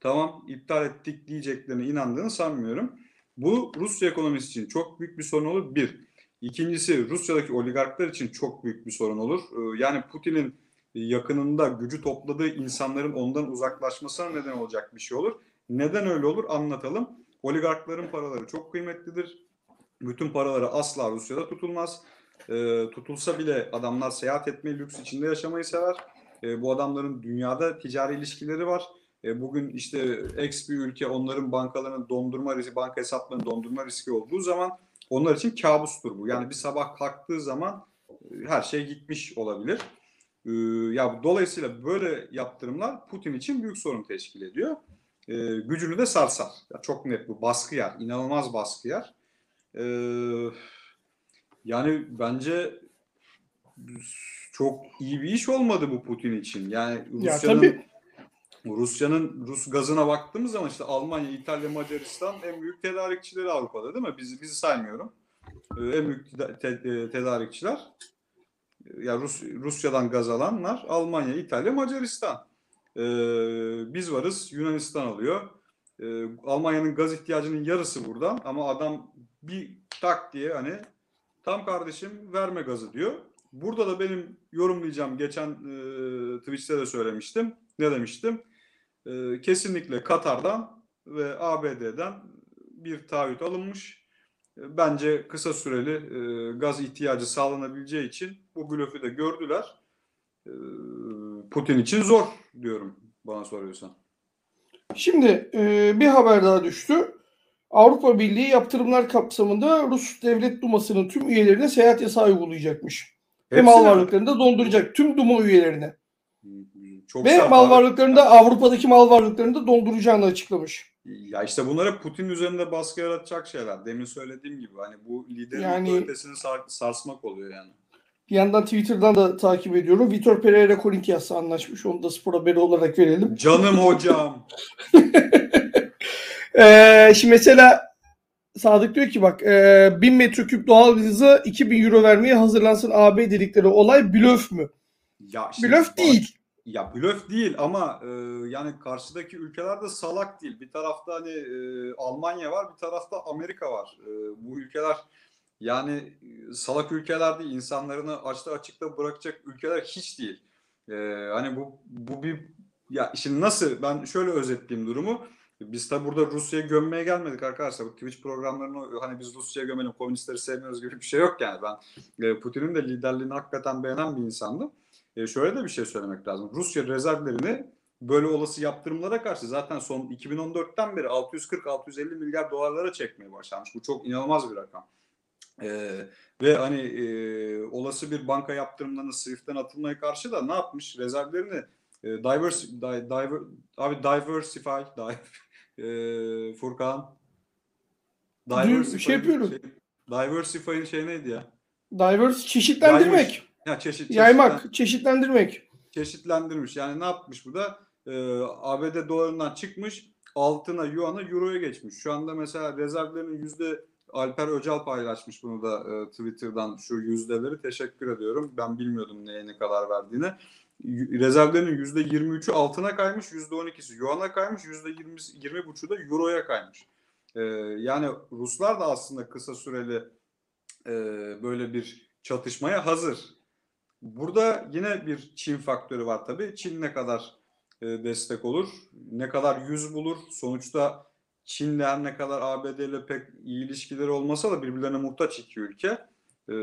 S2: tamam iptal ettik diyeceklerine inandığını sanmıyorum. Bu Rusya ekonomisi için çok büyük bir sorun olur. Bir. İkincisi Rusya'daki oligarklar için çok büyük bir sorun olur. Ee, Yani Putin'in yakınında gücü topladığı insanların ondan uzaklaşmasına neden olacak bir şey olur. Neden öyle olur anlatalım. Oligarkların paraları çok kıymetlidir. Bütün paraları asla Rusya'da tutulmaz. E, tutulsa bile adamlar seyahat etmeyi, lüks içinde yaşamayı sever. E, bu adamların dünyada ticari ilişkileri var. E, bugün işte ex bir ülke onların bankalarının dondurma riski, banka hesaplarının dondurma riski olduğu zaman onlar için kabustur bu. Yani bir sabah kalktığı zaman e, her şey gitmiş olabilir. E, ya dolayısıyla böyle yaptırımlar Putin için büyük sorun teşkil ediyor. E, gücünü de sarsar. Ya çok net bu baskı yer, inanılmaz baskı yer. E, yani bence çok iyi bir iş olmadı bu Putin için. Yani
S1: Ya
S2: Rusya'nın
S1: tabii.
S2: Rusya'nın Rus gazına baktığımız zaman işte Almanya, İtalya, Macaristan en büyük tedarikçileri Avrupa'da değil mi? Bizi bizi saymıyorum. Ee, en büyük e, tedarikçiler. Ee, Ya Rus Rusya'dan gaz alanlar Almanya, İtalya, Macaristan. Ee, biz varız. Yunanistan alıyor. Ee, Almanya'nın gaz ihtiyacının yarısı buradan ama adam bir tak diye hani tam kardeşim verme gazı diyor. Burada da benim yorumlayacağım geçen e, Twitch'te de söylemiştim. Ne demiştim? E, kesinlikle Katar'dan ve ABD'den bir taahhüt alınmış. E, bence kısa süreli e, gaz ihtiyacı sağlanabileceği için bu blöfü de gördüler. E, Putin için zor diyorum bana soruyorsan.
S1: Şimdi e, bir haber daha düştü. Avrupa Birliği yaptırımlar kapsamında Rus Devlet Duması'nın tüm üyelerine seyahat yasağı uygulayacakmış. Ve
S2: Hepsi
S1: mal varlıklarını da donduracak. Tüm Duma üyelerine.
S2: Çok
S1: Ve mal
S2: abi.
S1: varlıklarını da Avrupa'daki mal varlıklarını da donduracağını açıklamış.
S2: Ya işte bunlar hep Putin üzerinde baskı yaratacak şeyler. Demin söylediğim gibi hani bu liderin
S1: Yani-
S2: otoritesini sar- sarsmak oluyor yani.
S1: Bir yandan Twitter'dan da takip ediyorum. Vitor Pereira Corinthians'la anlaşmış. Onu da spor haberi olarak verelim.
S2: Canım hocam.
S1: Ee, şimdi mesela Sadık diyor ki bak e, 1000 metreküp doğal gazı 2000 euro vermeye hazırlansın AB dedikleri olay blöf mü?
S2: Ya şimdi
S1: Blöf
S2: bak-
S1: değil.
S2: Ya blöf değil ama e, yani karşıdaki ülkeler de salak değil. Bir tarafta hani e, Almanya var, bir tarafta Amerika var. E, bu ülkeler yani e, salak ülkeler değil. İnsanlarını açta açıkta bırakacak ülkeler hiç değil. E, hani bu bu bir ya şimdi nasıl ben şöyle özetleyeyim durumu. Biz tabi burada Rusya'yı gömmeye gelmedik arkadaşlar. Bu Twitch programlarını hani biz Rusya'ya gömelim, komünistleri sevmiyoruz gibi bir şey yok yani. Ben e, Putin'in de liderliğini hakikaten beğenen bir insandım. E, şöyle de bir şey söylemek lazım. Rusya rezervlerini böyle olası yaptırımlara karşı zaten son 2014'ten beri 640-650 milyar dolarlara çekmeye başlamış. Bu çok inanılmaz bir rakam. E, ve hani e, olası bir banka yaptırımlarının SWIFT'ten atılmaya karşı da ne yapmış? Rezervlerini e, divers, di, diver, abi diversify, di, e, Furkan
S1: Dü- şey yapıyorum.
S2: Şey, diversify'ın şey neydi ya?
S1: Diverse çeşitlendirmek.
S2: Ya çeşit,
S1: Yaymak, çeşitlendirmek.
S2: çeşitlendirmiş. Yani ne yapmış burada? Ee, ABD dolarından çıkmış altına, yuana, euroya geçmiş. Şu anda mesela rezervlerinin yüzde Alper Öcal paylaşmış bunu da e, Twitter'dan şu yüzdeleri. Teşekkür ediyorum. Ben bilmiyordum neye ne kadar verdiğini. Rezervlerinin yüzde 23'ü altına kaymış, yüzde 12'si yuana kaymış, yüzde 20, 20 buçuğu da euroya kaymış. E, yani Ruslar da aslında kısa süreli e, böyle bir çatışmaya hazır. Burada yine bir Çin faktörü var tabii. Çin ne kadar e, destek olur, ne kadar yüz bulur. Sonuçta Çin'le her ne kadar ABD ile pek iyi ilişkileri olmasa da birbirlerine muhtaç iki ülke. E,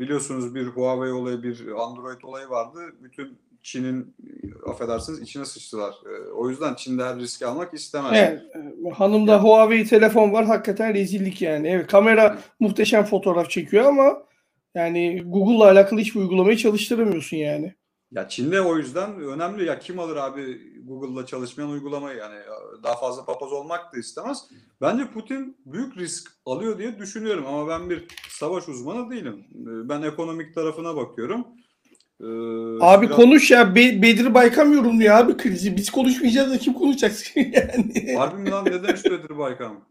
S2: biliyorsunuz bir Huawei olayı, bir Android olayı vardı. Bütün Çin'in affedersiniz içine sıçtılar. E, o yüzden Çin de her riski almak istemez.
S1: Evet. Hanımda Huawei telefon var. Hakikaten rezillik yani. Evet, kamera muhteşem fotoğraf çekiyor ama yani Google'la alakalı hiçbir uygulamayı çalıştıramıyorsun yani.
S2: Ya Çin'de o yüzden önemli. Ya kim alır abi Google'la çalışmayan uygulamayı yani daha fazla papaz olmak da istemez. Bence Putin büyük risk alıyor diye düşünüyorum ama ben bir savaş uzmanı değilim. Ben ekonomik tarafına bakıyorum.
S1: Ee, abi biraz... konuş ya Be- Bedir Baykam yorumluyor abi krizi. Biz konuşmayacağız da kim konuşacak yani?
S2: Harbi mi lan ne demiş Bedir Baykam?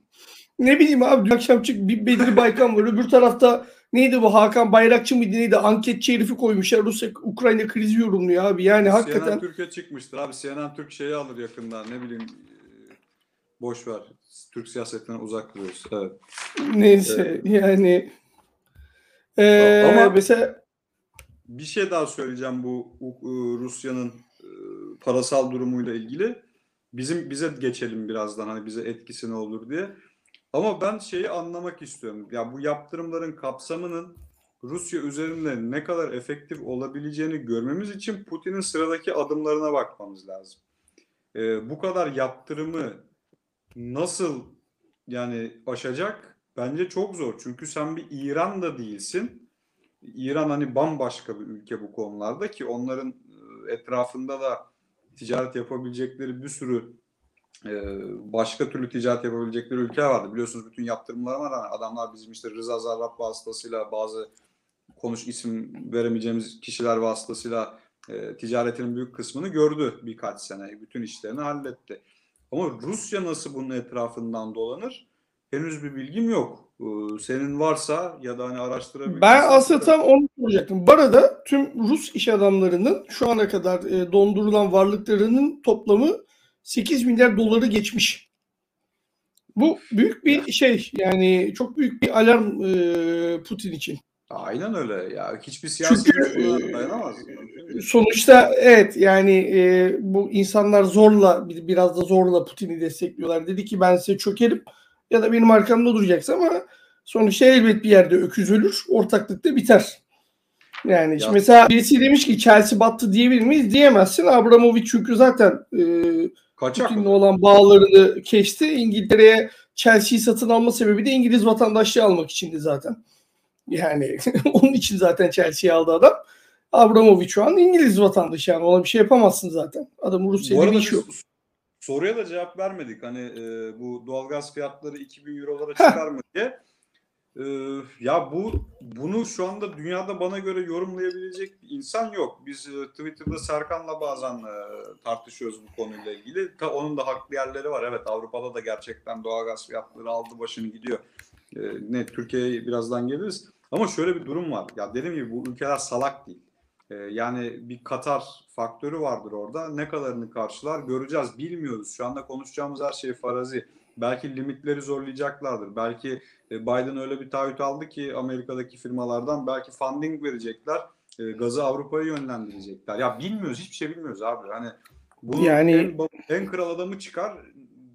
S1: ne bileyim abi dün akşam çık bir Bedir Baykam var. Öbür tarafta neydi bu Hakan Bayrakçı mıydı neydi? Anketçi herifi koymuşlar. Rusya Ukrayna krizi yorumluyor abi. Yani
S2: CNN
S1: hakikaten.
S2: Türkiye çıkmıştır abi. CNN Türk şeyi alır yakında. Ne bileyim boş ver. Türk siyasetinden uzak duruyoruz. Evet.
S1: Neyse evet. yani ee, ama mesela
S2: bir şey daha söyleyeceğim bu Rusya'nın parasal durumuyla ilgili. Bizim bize geçelim birazdan hani bize etkisi ne olur diye. Ama ben şeyi anlamak istiyorum. Ya bu yaptırımların kapsamının Rusya üzerinde ne kadar efektif olabileceğini görmemiz için Putin'in sıradaki adımlarına bakmamız lazım. Ee, bu kadar yaptırımı nasıl yani aşacak? Bence çok zor. Çünkü sen bir İran da değilsin. İran hani bambaşka bir ülke bu konularda ki onların etrafında da ticaret yapabilecekleri bir sürü başka türlü ticaret yapabilecekleri ülke vardı. Biliyorsunuz bütün yaptırımlar var. Adamlar bizim işte Rıza Zarrab vasıtasıyla bazı konuş isim veremeyeceğimiz kişiler vasıtasıyla e, ticaretinin büyük kısmını gördü birkaç sene. Bütün işlerini halletti. Ama Rusya nasıl bunun etrafından dolanır? Henüz bir bilgim yok. Senin varsa ya da hani araştırabilirsin.
S1: Ben aslında tam onu soracaktım. Bu arada tüm Rus iş adamlarının şu ana kadar dondurulan varlıklarının toplamı 8 milyar doları geçmiş. Bu büyük bir şey yani çok büyük bir alarm e, Putin için.
S2: Aynen öyle ya. Hiçbir siyasi
S1: Çünkü, dayanamaz. Sonuçta evet yani e, bu insanlar zorla biraz da zorla Putin'i destekliyorlar. Dedi ki ben size çökerim ya da benim arkamda duracaksın ama sonuçta elbet bir yerde öküz ölür. Ortaklıkta biter. Yani ya. mesela birisi demiş ki Chelsea battı diyebilir miyiz? Diyemezsin. Abramovich çünkü zaten e,
S2: Kaçak
S1: Putin'le olan bağlarını kesti. İngiltere'ye Chelsea'yi satın alma sebebi de İngiliz vatandaşlığı almak içindi zaten. Yani onun için zaten Chelsea'yi aldı adam. Abramovich şu an İngiliz vatandaşı yani ona bir şey yapamazsın zaten. Adam Rusya'da bir iş yok.
S2: Soruya da cevap vermedik. Hani e, bu doğalgaz fiyatları 2000 eurolara çıkar mı diye. Ee, ya bu bunu şu anda dünyada bana göre yorumlayabilecek bir insan yok. Biz e, Twitter'da Serkan'la bazen e, tartışıyoruz bu konuyla ilgili. Ta onun da haklı yerleri var. Evet Avrupa'da da gerçekten doğalgaz fiyatları aldı başını gidiyor. Ee, ne Türkiye'ye birazdan geliriz. Ama şöyle bir durum var. Ya dediğim gibi bu ülkeler salak değil. Ee, yani bir Katar faktörü vardır orada. Ne kadarını karşılar göreceğiz. Bilmiyoruz. Şu anda konuşacağımız her şey farazi. Belki limitleri zorlayacaklardır. Belki e, Biden öyle bir taahhüt aldı ki Amerika'daki firmalardan belki funding verecekler. E, gazı Avrupa'ya yönlendirecekler. Ya bilmiyoruz. Hiçbir şey bilmiyoruz abi. Hani bunu yani... en, en kral adamı çıkar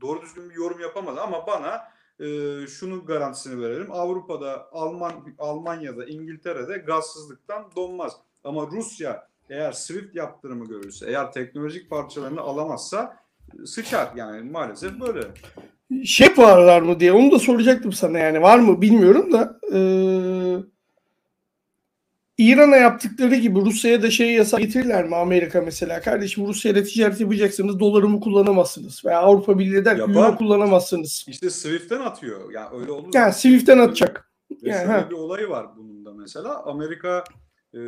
S2: doğru düzgün bir yorum yapamadı ama bana e, şunu garantisini verelim. Avrupa'da, Alman, Almanya'da, İngiltere'de gazsızlıktan donmaz. Ama Rusya eğer Swift yaptırımı görürse, eğer teknolojik parçalarını alamazsa sıçar. Yani maalesef böyle
S1: şey varlar mı diye onu da soracaktım sana yani var mı bilmiyorum da e, İran'a yaptıkları gibi Rusya'ya da şey yasak getirirler mi Amerika mesela? Kardeşim Rusya'yla ticaret yapacaksınız dolarımı kullanamazsınız veya Avrupa Birliği der euro kullanamazsınız.
S2: İşte Swift'ten atıyor. Yani öyle olur.
S1: Yani Swift'ten atacak.
S2: Ve yani, şöyle bir olayı var bunun da mesela. Amerika e,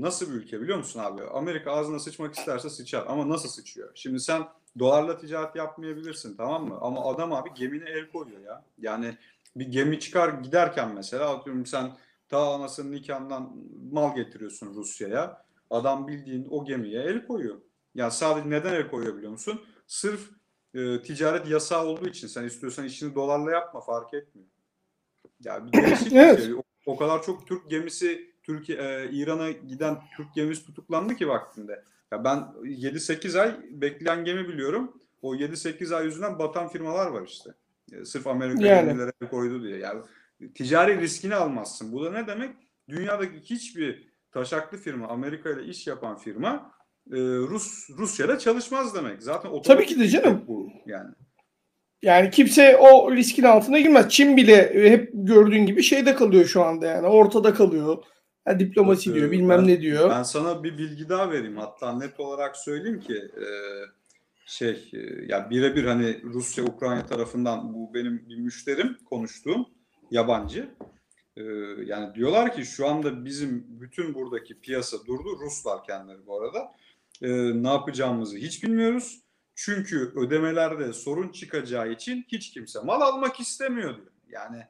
S2: nasıl bir ülke biliyor musun abi? Amerika ağzına sıçmak isterse sıçar ama nasıl sıçıyor? Şimdi sen dolarla ticaret yapmayabilirsin tamam mı? Ama adam abi gemine el koyuyor ya. Yani bir gemi çıkar giderken mesela atıyorum sen ta anasının nikahından mal getiriyorsun Rusya'ya. Adam bildiğin o gemiye el koyuyor. Ya sadece neden el koyuyor biliyor musun? Sırf e, ticaret yasağı olduğu için sen istiyorsan işini dolarla yapma fark etmiyor. Ya bir değişik
S1: Evet.
S2: şey. O, o kadar çok Türk gemisi Türkiye e, İran'a giden Türk gemisi tutuklandı ki vaktinde. Ya ben 7-8 ay bekleyen gemi biliyorum. O 7-8 ay yüzünden batan firmalar var işte. E, sırf Amerika
S1: Yani.
S2: gemilere koydu diye. Yani ticari riskini almazsın. Bu da ne demek? Dünyadaki hiçbir taşaklı firma, Amerika ile iş yapan firma e, Rus Rusya'da çalışmaz demek. Zaten
S1: Tabii ki de canım.
S2: bu yani.
S1: Yani kimse o riskin altına girmez. Çin bile hep gördüğün gibi şeyde kalıyor şu anda yani. Ortada kalıyor. Ha, diplomasi
S2: Ee,
S1: diyor, bilmem
S2: ben-
S1: ne diyor.
S2: Ben sana bir bilgi daha vereyim. Hatta net olarak söyleyeyim ki e, şey e, ya birebir hani Rusya Ukrayna tarafından bu benim bir müşterim konuştuğum yabancı. E, yani diyorlar ki şu anda bizim bütün buradaki piyasa durdu. Ruslar kendileri bu arada. E, ne yapacağımızı hiç bilmiyoruz. Çünkü ödemelerde sorun çıkacağı için hiç kimse mal almak istemiyor diyor. Yani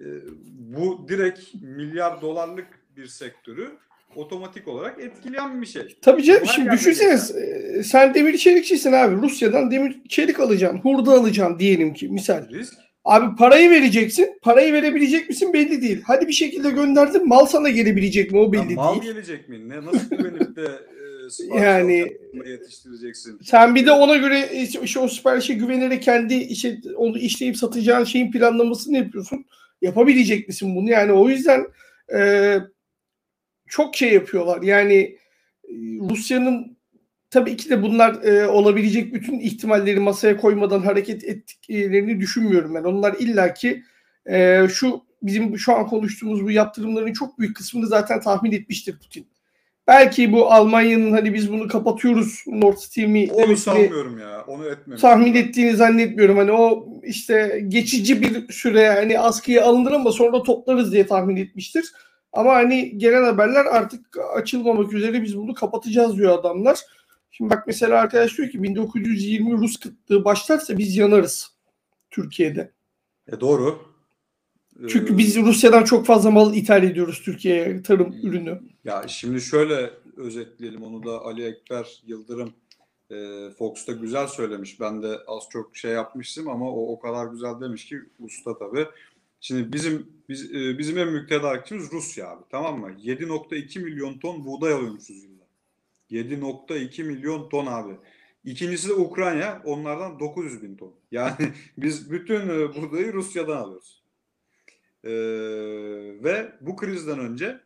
S2: e, bu direkt milyar dolarlık bir sektörü otomatik olarak etkileyen bir şey.
S1: Tabii canım
S2: Bunlar
S1: şimdi düşünseniz e, sen demir çelikçisin abi. Rusya'dan demir çelik alacaksın. Hurda alacaksın diyelim ki misal.
S2: Risk.
S1: Abi parayı vereceksin. Parayı verebilecek misin belli değil. Hadi bir şekilde gönderdin. Mal sana gelebilecek mi o
S2: Ya
S1: belli
S2: mal
S1: değil.
S2: gelecek mi? Ne nasıl güvenip de e,
S1: Yani-
S2: yetiştireceksin.
S1: Sen bir de ona göre işte işte o siparişe güvenerek kendi işte onu işleyip satacağın şeyin planlamasını yapıyorsun. Yapabilecek misin bunu? Yani o yüzden e, çok şey yapıyorlar. Yani e, Rusya'nın tabii ki de bunlar e, olabilecek bütün ihtimalleri masaya koymadan hareket ettiklerini düşünmüyorum ben. Onlar illaki e, şu bizim şu an konuştuğumuz bu yaptırımların çok büyük kısmını zaten tahmin etmiştir Putin. Belki bu Almanya'nın hani biz bunu kapatıyoruz Nord Stream'i
S2: Onu sanmıyorum ya. Onu etmemiş.
S1: tahmin ettiğini zannetmiyorum. Hani o işte geçici bir süre hani askıya alınır ama sonra toplarız diye tahmin etmiştir. Ama hani gelen haberler artık açılmamak üzere biz bunu kapatacağız diyor adamlar. Şimdi bak mesela arkadaş diyor ki 1920 Rus kıtlığı başlarsa biz yanarız Türkiye'de.
S2: E, doğru.
S1: Çünkü biz Rusya'dan çok fazla mal ithal ediyoruz Türkiye'ye tarım ürünü.
S2: Ya şimdi şöyle özetleyelim onu da Ali Ekber Yıldırım e, Fox'ta güzel söylemiş. Ben de az çok şey yapmıştım ama o o kadar güzel demiş ki usta tabii. Şimdi bizim biz, e, bizim en büyük tedarikçimiz Rusya abi tamam mı? 7.2 milyon ton buğday alıyormuşuz yılda. 7.2 milyon ton abi. İkincisi de Ukrayna onlardan 900 bin ton. Yani biz bütün e, buğdayı Rusya'dan alıyoruz. E, ve bu krizden önce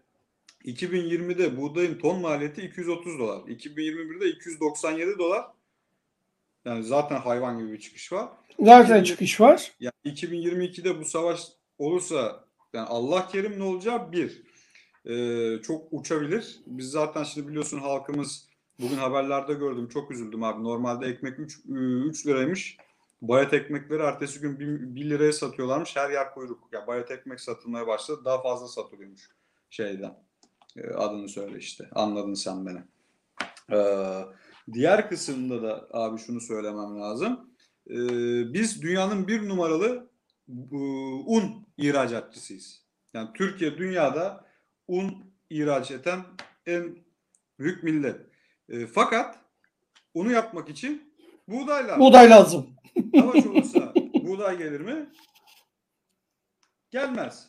S2: 2020'de buğdayın ton maliyeti 230 dolar. 2021'de 297 dolar. Yani zaten hayvan gibi bir çıkış var.
S1: Zaten çıkış var.
S2: Yani 2022'de bu savaş olursa yani Allah kerim ne olacağı bir. Ee, çok uçabilir. Biz zaten şimdi biliyorsun halkımız bugün haberlerde gördüm. Çok üzüldüm abi. Normalde ekmek 3, 3 liraymış. Bayat ekmekleri ertesi gün 1, liraya satıyorlarmış. Her yer kuyruk. Ya bayat ekmek satılmaya başladı. Daha fazla satılıyormuş şeyden. Ee, adını söyle işte. Anladın sen beni. Ee, diğer kısımda da abi şunu söylemem lazım. Ee, biz dünyanın bir numaralı e, un ihracatçısıyız. Yani Türkiye dünyada un ihraç eden en büyük millet. E, fakat unu yapmak için buğday lazım.
S1: Buğday lazım.
S2: Savaş olursa buğday gelir mi? Gelmez.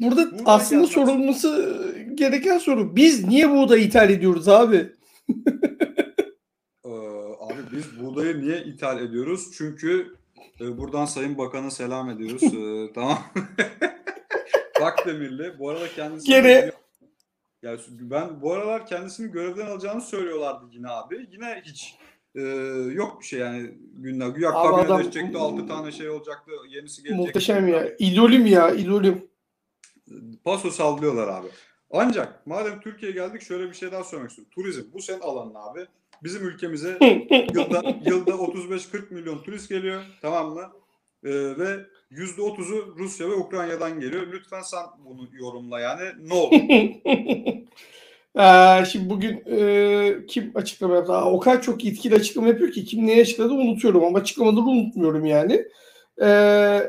S1: Burada
S2: Buğday
S1: aslında
S2: gelmez.
S1: sorulması gereken soru. Biz niye buğday ithal ediyoruz abi?
S2: Ee, abi biz buğdayı niye ithal ediyoruz? Çünkü buradan Sayın Bakan'a selam ediyoruz. Ee, tamam. Bakdemirli. Bu arada kendisi
S1: Gene-
S2: ya ben bu aralar kendisini görevden alacağını söylüyorlardı yine abi. Yine hiç e, yok bir şey yani günler. Güya
S1: Abi
S2: kabine
S1: adam-
S2: değişecekti 6 tane şey olacaktı. Yenisi gelecekti.
S1: Muhteşem ya. İdolüm ya, idolüm.
S2: Paso sallıyorlar abi. Ancak madem Türkiye'ye geldik şöyle bir şey daha söylemek istiyorum. Turizm bu senin alanın abi. Bizim ülkemize yılda yılda 35-40 milyon turist geliyor tamam mı? Ee, ve %30'u Rusya ve Ukrayna'dan geliyor. Lütfen sen bunu yorumla yani ne olur?
S1: Ee, şimdi bugün e, kim açıklama yaptı? Aa, o kadar çok yetkili açıklama yapıyor ki kim neye açıkladı unutuyorum ama açıklamaları unutmuyorum yani. Ee,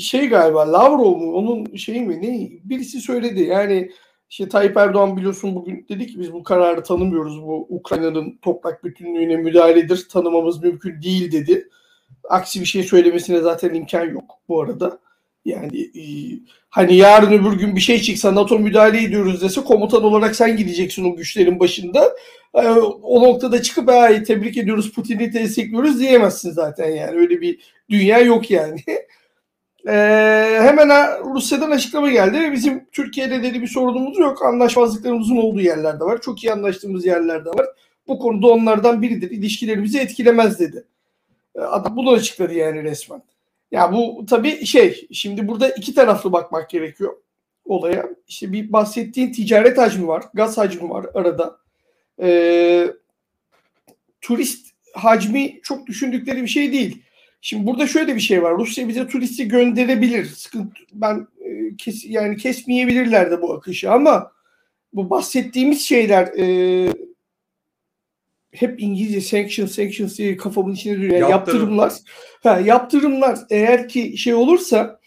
S1: şey galiba Lavrov mu onun şey mi ne birisi söyledi yani İşte Tayyip Erdoğan biliyorsun bugün dedi ki biz bu kararı tanımıyoruz. Bu Ukrayna'nın toprak bütünlüğüne müdahaledir. Tanımamız mümkün değil dedi. Aksi bir şey söylemesine zaten imkan yok bu arada. Yani e, hani yarın öbür gün bir şey çıksa NATO müdahale ediyoruz dese komutan olarak sen gideceksin o güçlerin başında. E, o noktada çıkıp tebrik ediyoruz Putin'i destekliyoruz diyemezsin zaten yani. Öyle bir dünya yok yani. e, hemen Rusya'dan açıklama geldi bizim Türkiye'de dedi bir sorunumuz yok. Anlaşmazlıklarımızın olduğu yerlerde var. Çok iyi anlaştığımız yerlerde var. Bu konuda onlardan biridir. İlişkilerimizi etkilemez dedi. E, adam bunu açıkladı yani resmen. Ya bu tabii şey şimdi burada iki taraflı bakmak gerekiyor olaya. İşte bir bahsettiğin ticaret hacmi var, gaz hacmi var arada. Ee, turist hacmi çok düşündükleri bir şey değil. Şimdi burada şöyle bir şey var. Rusya bize turisti gönderebilir. Sıkıntı ben e, kes, yani kesmeyebilirler de bu akışı ama bu bahsettiğimiz şeyler e, hep İngilizce sanction sanctions diye kafamın içine dönüyor. Yani yaptırımlar. Ha, yaptırımlar eğer ki şey olursa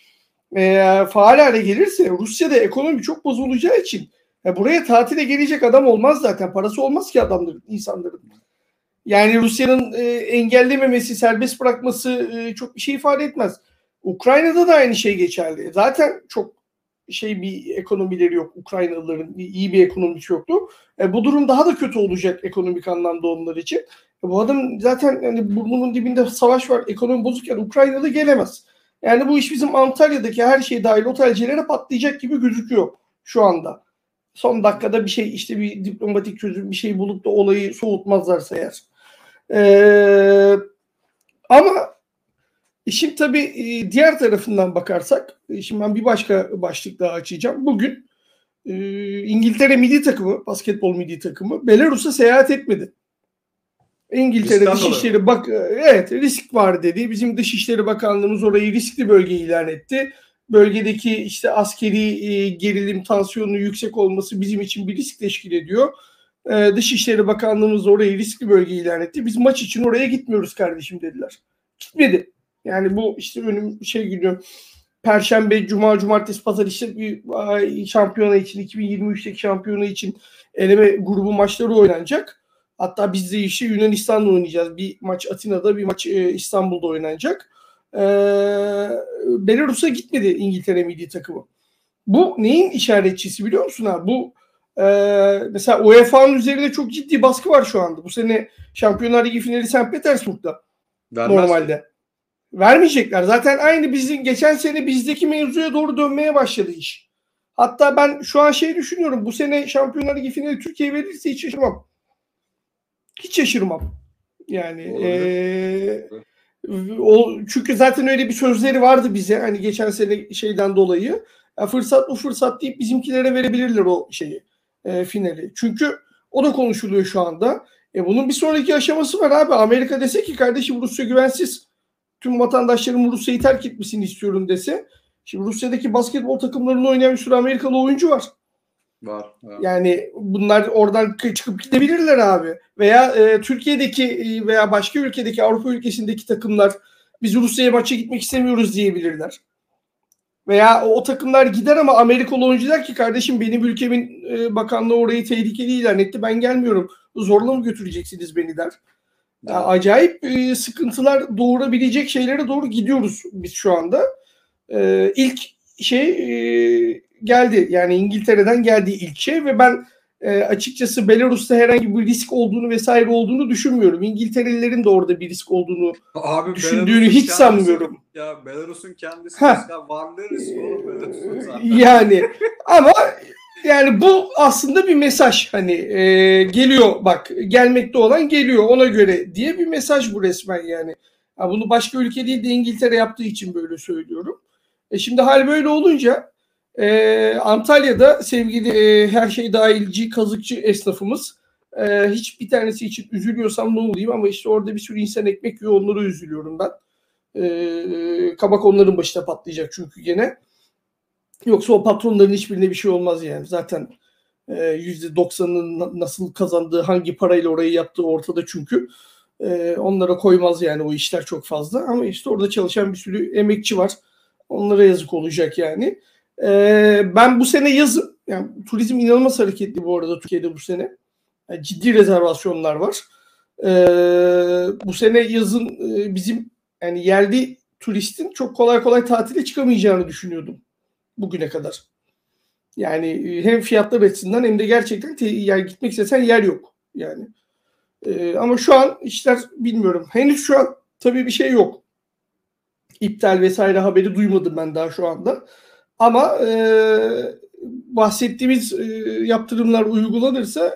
S1: e, faal hale gelirse Rusya'da ekonomi çok bozulacağı için e, buraya tatile gelecek adam olmaz zaten. Parası olmaz ki adamların, insanların. Yani Rusya'nın e, engellememesi, serbest bırakması e, çok bir şey ifade etmez. Ukrayna'da da aynı şey geçerli. Zaten çok şey bir ekonomileri yok. Ukraynalıların iyi bir ekonomisi yoktu. E, bu durum daha da kötü olacak ekonomik anlamda onlar için. E, bu adam zaten yani burnunun dibinde savaş var. Ekonomi bozukken Ukraynalı gelemez. Yani bu iş bizim Antalya'daki her şey dahil otelcilere patlayacak gibi gözüküyor şu anda. Son dakikada bir şey işte bir diplomatik çözüm bir şey bulup da olayı soğutmazlarsa eğer. Ee, ama İşin tabii e, diğer tarafından bakarsak, e, şimdi ben bir başka başlık daha açacağım. Bugün e, İngiltere milli takımı, basketbol milli takımı Belarus'a seyahat etmedi. İngiltere
S2: Riskten
S1: Dışişleri bak evet risk var dedi. Bizim Dışişleri Bakanlığımız orayı riskli bölge ilan etti. Bölgedeki işte askeri gerilim tansiyonu yüksek olması bizim için bir risk teşkil ediyor. Dışişleri Bakanlığımız orayı riskli bölge ilan etti. Biz maç için oraya gitmiyoruz kardeşim dediler. Gitmedi. Yani bu işte önüm şey günü Perşembe, Cuma, Cumartesi, Pazar işte şampiyona için 2023'teki şampiyona için eleme grubu maçları oynanacak. Hatta biz de işte Yunanistan'la oynayacağız. Bir maç Atina'da, bir maç e, İstanbul'da oynanacak. Ee, Belarus'a gitmedi İngiltere milli takımı. Bu neyin işaretçisi biliyor musun ha? Bu e, mesela UEFA'nın üzerinde çok ciddi baskı var şu anda. Bu sene Şampiyonlar Ligi finali St. Petersburg'da. Vermez. Normalde. Vermeyecekler. Zaten aynı bizim geçen sene bizdeki mevzuya doğru dönmeye başladı iş. Hatta ben şu an şey düşünüyorum. Bu sene Şampiyonlar Ligi finali Türkiye verirse hiç şaşırmam. Hiç şaşırmam. Yani ee, o, çünkü zaten öyle bir sözleri vardı bize hani geçen sene şeyden dolayı. Ya fırsat bu fırsat deyip bizimkilere verebilirler o şeyi e, finali. Çünkü o da konuşuluyor şu anda. E bunun bir sonraki aşaması var abi. Amerika dese ki kardeşim Rusya güvensiz tüm vatandaşlarım Rusya'yı terk etmesini istiyorum dese. Şimdi Rusya'daki basketbol takımlarında oynayan bir sürü Amerikalı oyuncu var.
S2: Var. Evet.
S1: Yani bunlar oradan çıkıp gidebilirler abi. Veya e, Türkiye'deki e, veya başka ülkedeki Avrupa ülkesindeki takımlar biz Rusya'ya maça gitmek istemiyoruz diyebilirler. Veya o, o takımlar gider ama Amerikalı oyuncu der ki kardeşim benim ülkemin e, bakanlığı orayı tehlikeli ilan etti ben gelmiyorum. Zorla mı götüreceksiniz beni der. Yani acayip e, sıkıntılar doğurabilecek şeylere doğru gidiyoruz biz şu anda. E, ilk şey e, geldi yani İngiltere'den geldi ilk şey ve ben e, açıkçası Belarus'ta herhangi bir risk olduğunu vesaire olduğunu düşünmüyorum. İngilterelilerin de orada bir risk olduğunu Abi, düşündüğünü Belarus'un hiç kendisi, sanmıyorum.
S2: Ya Belarus'un kendisi mesela varlığı risk olur
S1: Yani ama yani bu aslında bir mesaj hani e, geliyor bak gelmekte olan geliyor ona göre diye bir mesaj bu resmen yani. Ha, bunu başka ülke değil de İngiltere yaptığı için böyle söylüyorum. E şimdi hal böyle olunca e, Antalya'da sevgili e, her şey dahilci kazıkçı esnafımız e, hiçbir tanesi için üzülüyorsam ne olayım ama işte orada bir sürü insan ekmek yiyor onlara üzülüyorum ben. E, kabak onların başına patlayacak çünkü gene. Yoksa o patronların hiçbirine bir şey olmaz yani. Zaten e, yüzde doksanının nasıl kazandığı, hangi parayla orayı yaptığı ortada çünkü. E, onlara koymaz yani o işler çok fazla. Ama işte orada çalışan bir sürü emekçi var. Onlara yazık olacak yani. E, ben bu sene yazın Yani turizm inanılmaz hareketli bu arada Türkiye'de bu sene. Yani ciddi rezervasyonlar var. Ee, bu sene yazın e, bizim yani yerli turistin çok kolay kolay tatile çıkamayacağını düşünüyordum bugüne kadar. Yani e, hem fiyatlar açısından hem de gerçekten te- yani gitmek istesen yer yok yani. Ee, ama şu an işler bilmiyorum. Henüz şu an tabii bir şey yok. İptal vesaire haberi duymadım ben daha şu anda. Ama e, bahsettiğimiz e, yaptırımlar uygulanırsa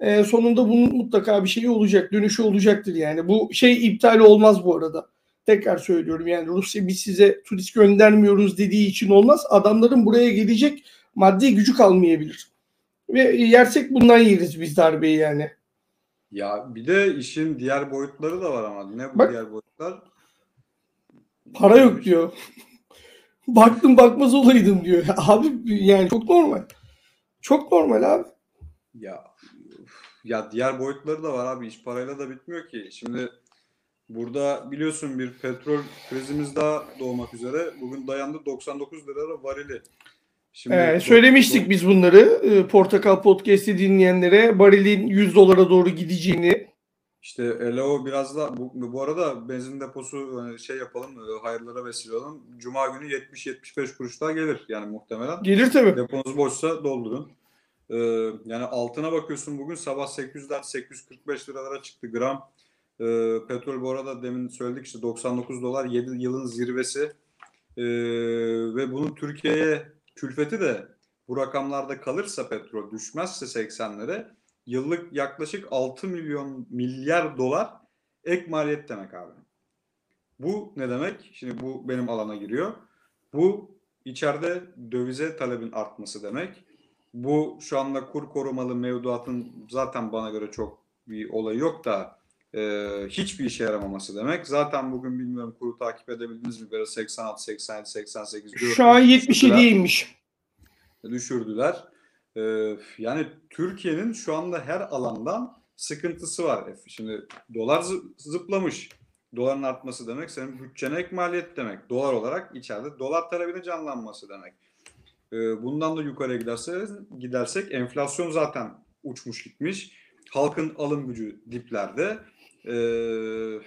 S1: e, sonunda bunun mutlaka bir şeyi olacak, dönüşü olacaktır yani. Bu şey iptal olmaz bu arada. Tekrar söylüyorum yani Rusya biz size turist göndermiyoruz dediği için olmaz. Adamların buraya gelecek maddi gücü kalmayabilir. Ve yersek bundan yeriz biz darbeyi yani.
S2: Ya bir de işin diğer boyutları da var ama ne bu
S1: Bak.
S2: diğer boyutlar?
S1: Para yok diyor. Baktım bakmaz olaydım diyor. Abi yani çok normal. Çok normal abi.
S2: Ya ya diğer boyutları da var abi. İş parayla da bitmiyor ki. Şimdi burada biliyorsun bir petrol krizimiz daha doğmak üzere. Bugün dayandı 99 lira varili. Şimdi
S1: Ee, söylemiştik biz bunları. Ee, Portakal Podcast'i dinleyenlere barilin 100 dolara doğru gideceğini.
S2: İşte LO biraz da bu, bu arada benzin deposu hani şey yapalım e, hayırlara vesile olalım. Cuma günü 70-75 kuruş daha gelir yani muhtemelen.
S1: Gelir tabii.
S2: Deponuz boşsa doldurun. Ee, yani altına bakıyorsun bugün sabah 800'den 845 liralara çıktı gram. Ee, petrol bu arada demin söyledik işte 99 dolar 7 yılın zirvesi. Ee, ve bunun Türkiye'ye külfeti de bu rakamlarda kalırsa petrol düşmezse 80'lere yıllık yaklaşık 6 milyon milyar dolar ek maliyet demek abi. Bu ne demek? Şimdi bu benim alana giriyor. Bu içeride dövize talebin artması demek. Bu şu anda kur korumalı mevduatın zaten bana göre çok bir olayı yok da e, hiçbir işe yaramaması demek. Zaten bugün bilmiyorum kuru takip edebildiniz mi? Böyle 86, 87, 88
S1: Şu an 77'ymiş.
S2: düşürdüler. Ee, yani Türkiye'nin şu anda her alandan sıkıntısı var. Şimdi dolar zı- zıplamış. Doların artması demek senin bütçene ek maliyet demek. Dolar olarak içeride dolar talebinin canlanması demek. Ee, bundan da yukarıya giderse, gidersek enflasyon zaten uçmuş gitmiş. Halkın alım gücü diplerde. Ee,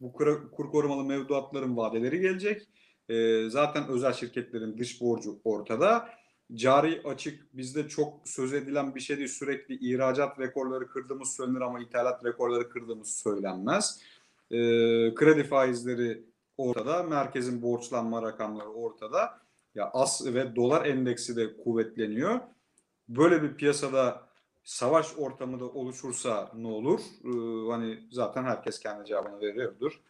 S2: bu kur, kur korumalı mevduatların vadeleri gelecek. Ee, zaten özel şirketlerin dış borcu ortada cari açık bizde çok söz edilen bir şey değil. Sürekli ihracat rekorları kırdığımız söylenir ama ithalat rekorları kırdığımız söylenmez. Ee, kredi faizleri ortada. Merkezin borçlanma rakamları ortada. Ya as ve dolar endeksi de kuvvetleniyor. Böyle bir piyasada savaş ortamı da oluşursa ne olur? Ee, hani zaten herkes kendi cevabını veriyordur.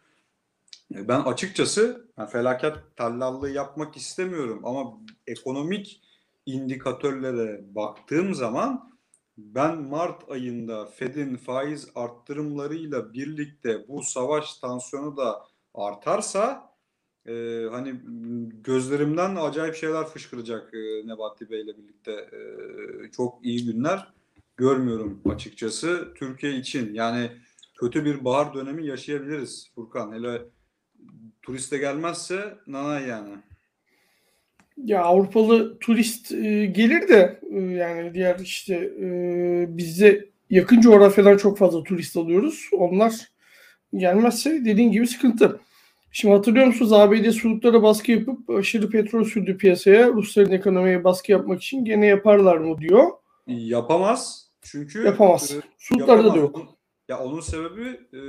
S2: Ee, Ben açıkçası yani felaket tallallığı yapmak istemiyorum ama ekonomik indikatörlere baktığım zaman ben Mart ayında Fed'in faiz arttırımlarıyla birlikte bu savaş tansiyonu da artarsa e, hani gözlerimden acayip şeyler fışkıracak e, Nebati Bey ile birlikte E, çok iyi günler görmüyorum açıkçası Türkiye için yani kötü bir bahar dönemi yaşayabiliriz Furkan hele turiste gelmezse nanay yani.
S1: Ya Avrupalı turist e, gelir de e, yani diğer işte e, bizde yakın coğrafyadan çok fazla turist alıyoruz. Onlar gelmezse dediğin gibi sıkıntı. Şimdi hatırlıyor musunuz ABD suluklara baskı yapıp aşırı petrol sürdü piyasaya. Rusların ekonomiye baskı yapmak için gene yaparlar mı diyor.
S2: Yapamaz. Çünkü
S1: Yapamaz.
S2: e,
S1: Suluklarda da yok.
S2: Ya onun sebebi e,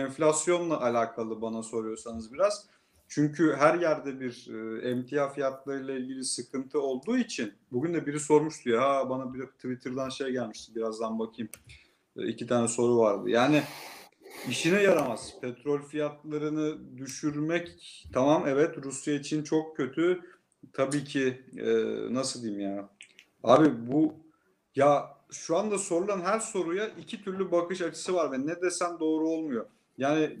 S2: enflasyonla alakalı bana soruyorsanız biraz. Çünkü her yerde bir e, emtia fiyatlarıyla ilgili sıkıntı olduğu için bugün de biri sormuştu ya bana bir Twitter'dan şey gelmişti birazdan bakayım. E, iki tane soru vardı. Yani işine yaramaz. Petrol fiyatlarını düşürmek tamam evet Rusya için çok kötü. Tabii ki e, nasıl diyeyim ya. Abi bu ya şu anda sorulan her soruya iki türlü bakış açısı var ve ne desem doğru olmuyor. Yani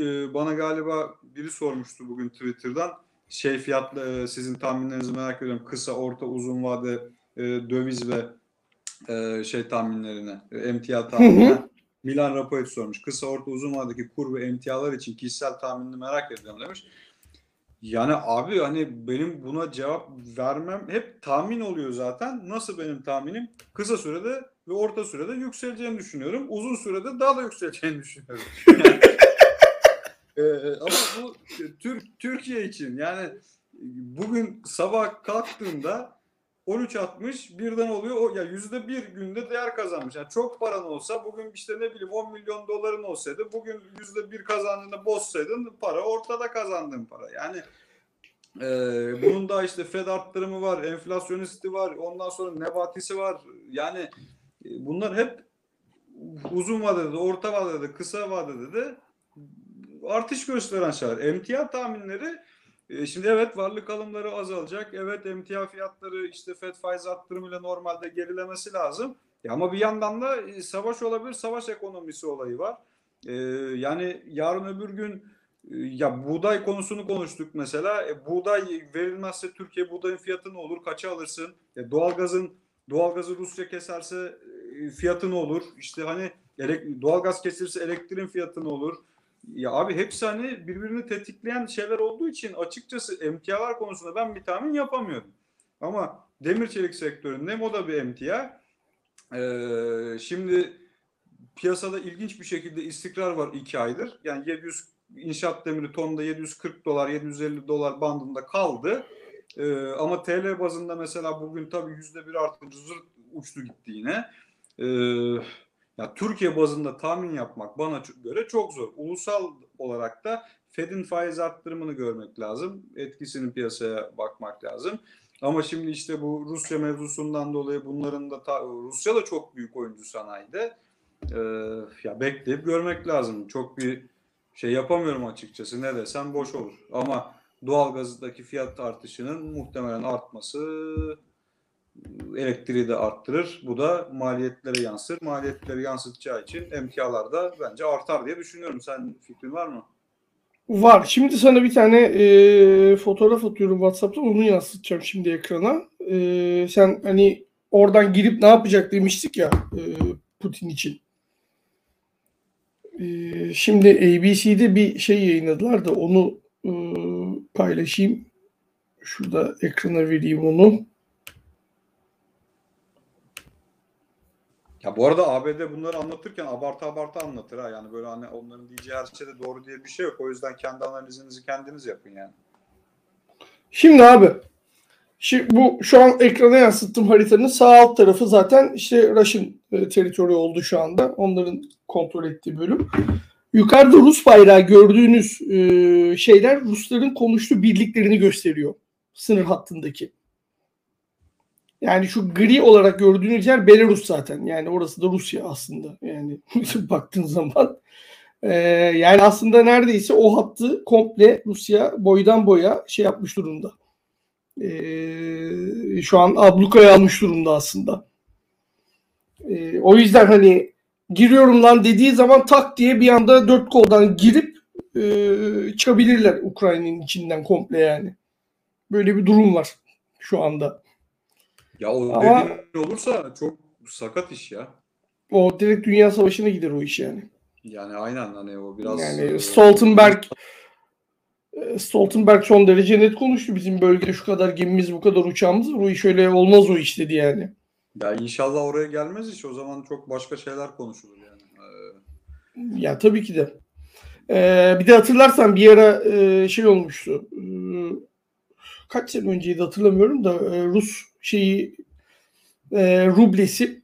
S2: e, bana galiba biri sormuştu bugün Twitter'dan şey fiyatlı e, sizin tahminlerinizi merak ediyorum. Kısa, orta, uzun vade e, döviz ve e, şey tahminlerini, e, emtia tahminini. Milan Rapoet sormuş. Kısa, orta, uzun vadedeki kur ve emtialar için kişisel tahminini merak ediyorum demiş. Yani abi hani benim buna cevap vermem hep tahmin oluyor zaten. Nasıl benim tahminim? Kısa sürede ve orta sürede yükseleceğini düşünüyorum. Uzun sürede daha da yükseleceğini düşünüyorum. ee, ama bu Türk Türkiye için yani bugün sabah kalktığında 13.60 birden oluyor. O ya yüzde bir günde değer kazanmış. Yani çok paran olsa bugün işte ne bileyim 10 milyon doların olsaydı bugün yüzde bir kazancını bozsaydın para ortada kazandığın para. Yani e, bunun da işte Fed arttırımı var, enflasyonisti var, ondan sonra nebatisi var. Yani e, bunlar hep uzun vadede, orta vadede, kısa vadede de artış gösteren şeyler. Emtia tahminleri e, şimdi evet varlık alımları azalacak. Evet emtia fiyatları işte FED faiz arttırımıyla normalde gerilemesi lazım. Ya ama bir yandan da e, savaş olabilir. Savaş ekonomisi olayı var. Ee, yani yarın öbür gün e, ya buğday konusunu konuştuk mesela. E, buğday verilmezse Türkiye buğdayın fiyatı ne olur? Kaça alırsın? E, doğalgazın doğalgazı Rusya keserse e, fiyatı ne olur? İşte hani doğalgaz kesilirse elektriğin fiyatı ne olur? Ya abi hepsi hani birbirini tetikleyen şeyler olduğu için açıkçası emtialar konusunda ben bir tahmin yapamıyorum. Ama demir çelik sektöründe o da bir emtia. Ee, şimdi piyasada ilginç bir şekilde istikrar var iki aydır. Yani 700 inşaat demiri tonda 740 dolar 750 dolar bandında kaldı. Ee, ama TL bazında mesela bugün tabii yüzde bir artınca zırt uçtu gitti yine. Ee, ya Türkiye bazında tahmin yapmak bana göre çok zor. Ulusal olarak da Fed'in faiz arttırımını görmek lazım. Etkisini piyasaya bakmak lazım. Ama şimdi işte bu Rusya mevzusundan dolayı bunların da ta, Rusya da çok büyük oyuncu sanayide. Ee, ya bekleyip görmek lazım. Çok bir şey yapamıyorum açıkçası. Ne desem boş olur. Ama doğalgazdaki fiyat artışının muhtemelen artması elektriği de arttırır. Bu da maliyetlere yansır. Maliyetleri yansıtacağı için emtialar da bence artar diye düşünüyorum. Sen fikrin var mı?
S1: Var. Şimdi sana bir tane e, fotoğraf atıyorum WhatsApp'tan. Onu yansıtacağım şimdi ekrana. E, sen hani oradan girip ne yapacak demiştik ya e, Putin için. E, şimdi ABC'de bir şey yayınladılar da onu e, paylaşayım. Şurada ekrana vereyim onu.
S2: Ya bu arada ABD bunları anlatırken abartı abartı anlatır ha. Yani böyle hani onların diyeceği her şeyde doğru diye bir şey yok. O yüzden kendi analizinizi kendiniz yapın yani.
S1: Şimdi abi Şimdi bu şu an ekrana yansıttığım haritanın sağ alt tarafı zaten işte Russian e, teritori oldu şu anda. Onların kontrol ettiği bölüm. Yukarıda Rus bayrağı gördüğünüz e, şeyler Rusların konuştuğu birliklerini gösteriyor. Sınır hattındaki. Yani şu gri olarak gördüğünüz yer Belarus zaten. Yani orası da Rusya aslında. Yani baktığın zaman. Ee, yani aslında neredeyse o hattı komple Rusya boydan boya şey yapmış durumda. Ee, şu an ablukaya almış durumda aslında. Ee, o yüzden hani giriyorum lan dediği zaman tak diye bir anda dört koldan girip e, çıkabilirler Ukrayna'nın içinden komple yani. Böyle bir durum var şu anda.
S2: Ya o Ama, dediğin olursa çok sakat iş ya.
S1: O direkt Dünya Savaşı'na gider o iş yani.
S2: Yani aynen hani o biraz...
S1: Yani e, Stoltenberg e, Stoltenberg son derece net konuştu. Bizim bölgede şu kadar gemimiz, bu kadar uçağımız var. O iş öyle olmaz o iş dedi yani.
S2: Ya inşallah oraya gelmez iş. O zaman çok başka şeyler konuşulur yani.
S1: Ee... Ya tabii ki de. Ee, bir de hatırlarsan bir ara e, şey olmuştu. E, kaç sene önceydi hatırlamıyorum da e, Rus şeyi e, rublesi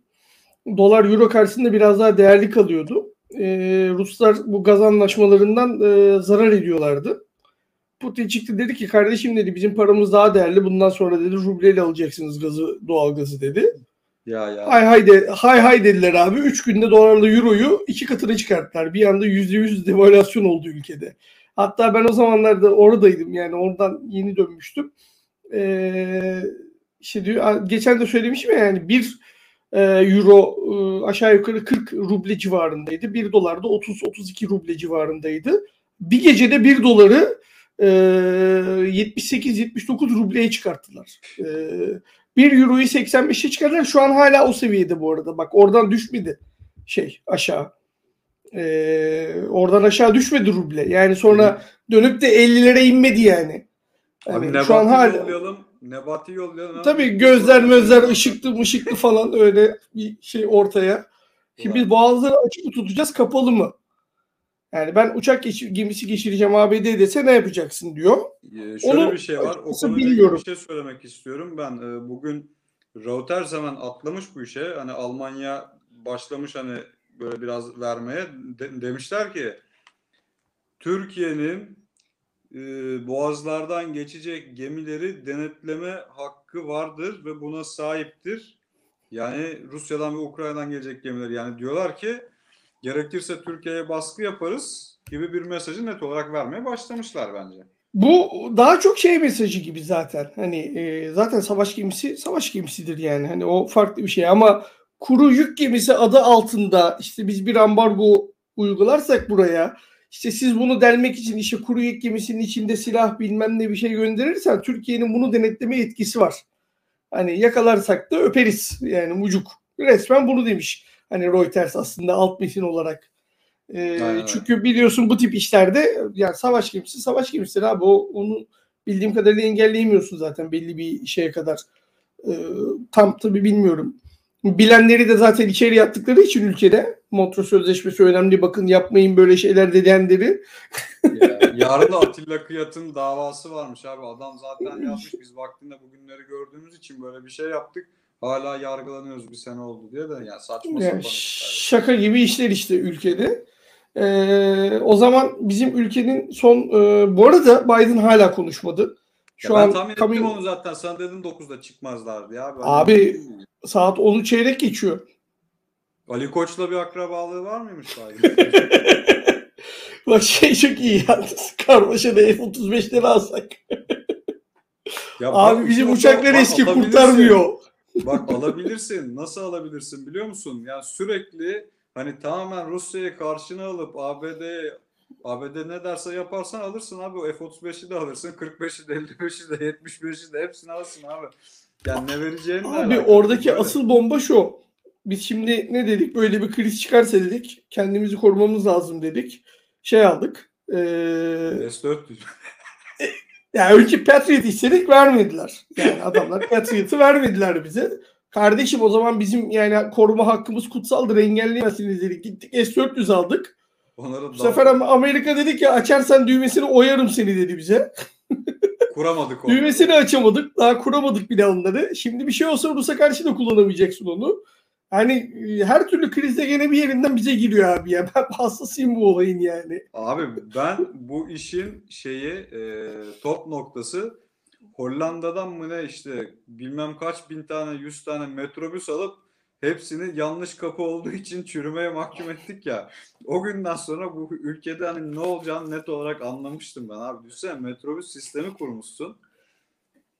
S1: dolar euro karşısında biraz daha değerli kalıyordu. E, Ruslar bu gaz anlaşmalarından e, zarar ediyorlardı. Putin çıktı dedi ki kardeşim dedi bizim paramız daha değerli bundan sonra dedi rubleyle alacaksınız gazı doğal gazı dedi.
S2: Ya ya.
S1: Hay hay de, hay hay dediler abi. Üç günde dolarla euroyu iki katına çıkarttılar. Bir anda yüzde yüz devalüasyon oldu ülkede. Hatta ben o zamanlarda oradaydım yani oradan yeni dönmüştüm. Ee, işte diyor, geçen de söylemişim ya yani bir e, euro e, aşağı yukarı 40 ruble civarındaydı. 1 dolar da 30-32 ruble civarındaydı. Bir gecede 1 doları e, 78-79 rubleye çıkarttılar. E, 1 euroyu 85'e çıkardılar. Şu an hala o seviyede bu arada. Bak oradan düşmedi şey aşağı. E, oradan aşağı düşmedi ruble. Yani sonra dönüp de 50'lere inmedi yani.
S2: Yani Abi şu an hala yollayalım, Nebati yollayalım.
S1: Tabii gözler mözler ışıklı mışıklı falan öyle bir şey ortaya. Şimdi biz boğazları açık mı tutacağız kapalı mı? Yani ben uçak geçir, gemisi geçireceğim ABD dese ne yapacaksın diyor.
S2: Ee, şöyle Onu, bir şey var. O bilmiyorum. bir şey söylemek istiyorum. Ben e, bugün Reuters hemen atlamış bu işe. Hani Almanya başlamış hani böyle biraz vermeye de, demişler ki Türkiye'nin e, boğazlardan geçecek gemileri denetleme hakkı vardır ve buna sahiptir. Yani Rusya'dan ve Ukrayna'dan gelecek gemiler yani diyorlar ki gerekirse Türkiye'ye baskı yaparız gibi bir mesajı net olarak vermeye başlamışlar bence.
S1: Bu daha çok şey mesajı gibi zaten. Hani e, zaten savaş gemisi savaş gemisidir yani. Hani o farklı bir şey ama kuru yük gemisi adı altında işte biz bir ambargo uygularsak buraya işte siz bunu delmek için işte kuru yük gemisinin içinde silah bilmem ne bir şey gönderirsen Türkiye'nin bunu denetleme etkisi var. Hani yakalarsak da öperiz yani mucuk. Resmen bunu demiş. Hani Reuters aslında alt metin olarak. E, çünkü biliyorsun bu tip işlerde yani savaş gemisi savaş gemisidir abi. O, onu bildiğim kadarıyla engelleyemiyorsun zaten belli bir şeye kadar. E, tam tabii bilmiyorum. Bilenleri de zaten içeri yattıkları için ülkede Montreux Sözleşmesi önemli bakın yapmayın böyle şeyler dedenleri.
S2: ya, yarın da Atilla Kıyat'ın davası varmış abi. Adam zaten yapmış. Biz vaktinde bugünleri gördüğümüz için böyle bir şey yaptık. Hala yargılanıyoruz bir sene oldu diye de yani saçma yani
S1: Şaka gibi işler işte ülkede. Ee, o zaman bizim ülkenin son e, bu arada Biden hala konuşmadı.
S2: Şu ya an ben tahmin kamu... ettim onu zaten. Sana dedim 9'da çıkmazlardı ya.
S1: Ben abi saat 10'u çeyrek geçiyor.
S2: Ali Koç'la bir akrabalığı var mıymış
S1: Bak şey çok iyi yalnız. Karmaşa'da F-35'leri alsak. ya Abi bizim uçaklar eski kurtarmıyor.
S2: Bak alabilirsin. Nasıl alabilirsin biliyor musun? Yani sürekli hani tamamen Rusya'yı karşına alıp ABD ABD ne derse yaparsan alırsın abi. O F-35'i de alırsın. 45'i de 55'i de 75'i de hepsini alırsın abi. Yani ne vereceğini
S1: Abi oradaki böyle. asıl bomba şu. Biz şimdi ne dedik? Böyle bir kriz çıkarsa dedik. Kendimizi korumamız lazım dedik. Şey aldık. Ee,
S2: S-400.
S1: yani önce Patriot istedik vermediler. Yani adamlar Patriot'ı vermediler bize. Kardeşim o zaman bizim yani koruma hakkımız kutsaldır engelleyemezsiniz dedik. Gittik S-400 aldık. Onları Bu sefer ama Amerika dedi ki açarsan düğmesini oyarım seni dedi bize.
S2: Kuramadık onu.
S1: Düğmesini açamadık. Daha kuramadık bile onları. Şimdi bir şey olsa Rus'a karşı da kullanamayacaksın onu. Hani e, her türlü krizde gene bir yerinden bize giriyor abi ya. Ben hastasıyım bu olayın yani.
S2: Abi ben bu işin şeyi e, top noktası Hollanda'dan mı ne işte bilmem kaç bin tane yüz tane metrobüs alıp hepsini yanlış kapı olduğu için çürümeye mahkum ettik ya. O günden sonra bu ülkede hani ne olacağını net olarak anlamıştım ben abi. Düşünsene metrobüs sistemi kurmuşsun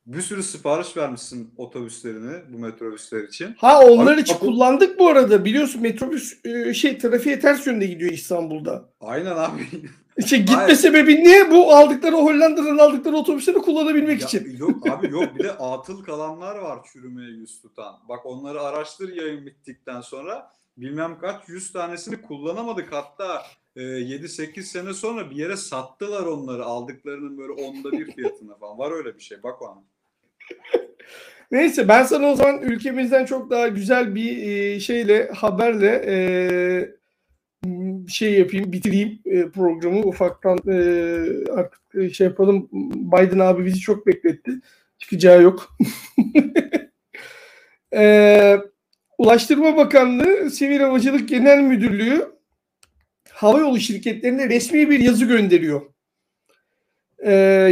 S2: bir sürü sipariş vermişsin otobüslerini bu metrobüsler için.
S1: Ha onlar Abi, için kapı... kullandık bu arada. Biliyorsun metrobüs e, şey trafiğe ters yönde gidiyor İstanbul'da.
S2: Aynen abi.
S1: İşte gitme Hayır. sebebi niye? Bu aldıkları Hollanda'dan aldıkları otobüsleri kullanabilmek
S2: ya,
S1: için.
S2: Yok abi yok bir de atıl kalanlar var çürümeye yüz tutan. Bak onları araştır yayın bittikten sonra bilmem kaç yüz tanesini kullanamadık. Hatta 7-8 sene sonra bir yere sattılar onları aldıklarının böyle onda bir fiyatına falan. Var öyle bir şey bak ona.
S1: Neyse ben sana o zaman ülkemizden çok daha güzel bir e, şeyle haberle e, şey yapayım bitireyim e, programı ufaktan artık şey yapalım Biden abi bizi çok bekletti çıkacağı yok Ulaştırma Bakanlığı Sivil Havacılık Genel Müdürlüğü havayolu şirketlerine resmi bir yazı gönderiyor.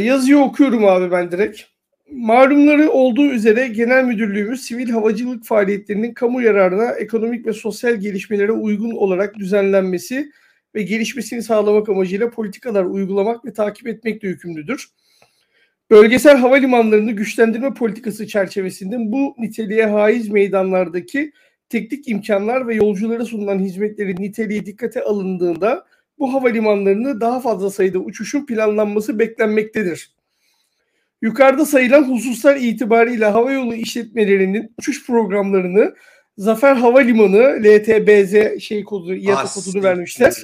S1: yazıyı okuyorum abi ben direkt. Malumları olduğu üzere Genel Müdürlüğümüz sivil havacılık faaliyetlerinin kamu yararına ekonomik ve sosyal gelişmelere uygun olarak düzenlenmesi ve gelişmesini sağlamak amacıyla politikalar uygulamak ve takip etmekle yükümlüdür. Bölgesel havalimanlarını güçlendirme politikası çerçevesinde bu niteliğe haiz meydanlardaki teknik imkanlar ve yolculara sunulan hizmetlerin niteliği dikkate alındığında bu havalimanlarını daha fazla sayıda uçuşun planlanması beklenmektedir. Yukarıda sayılan hususlar itibariyle havayolu işletmelerinin uçuş programlarını Zafer Havalimanı LTBZ şey kodu, IATA kodunu vermişler.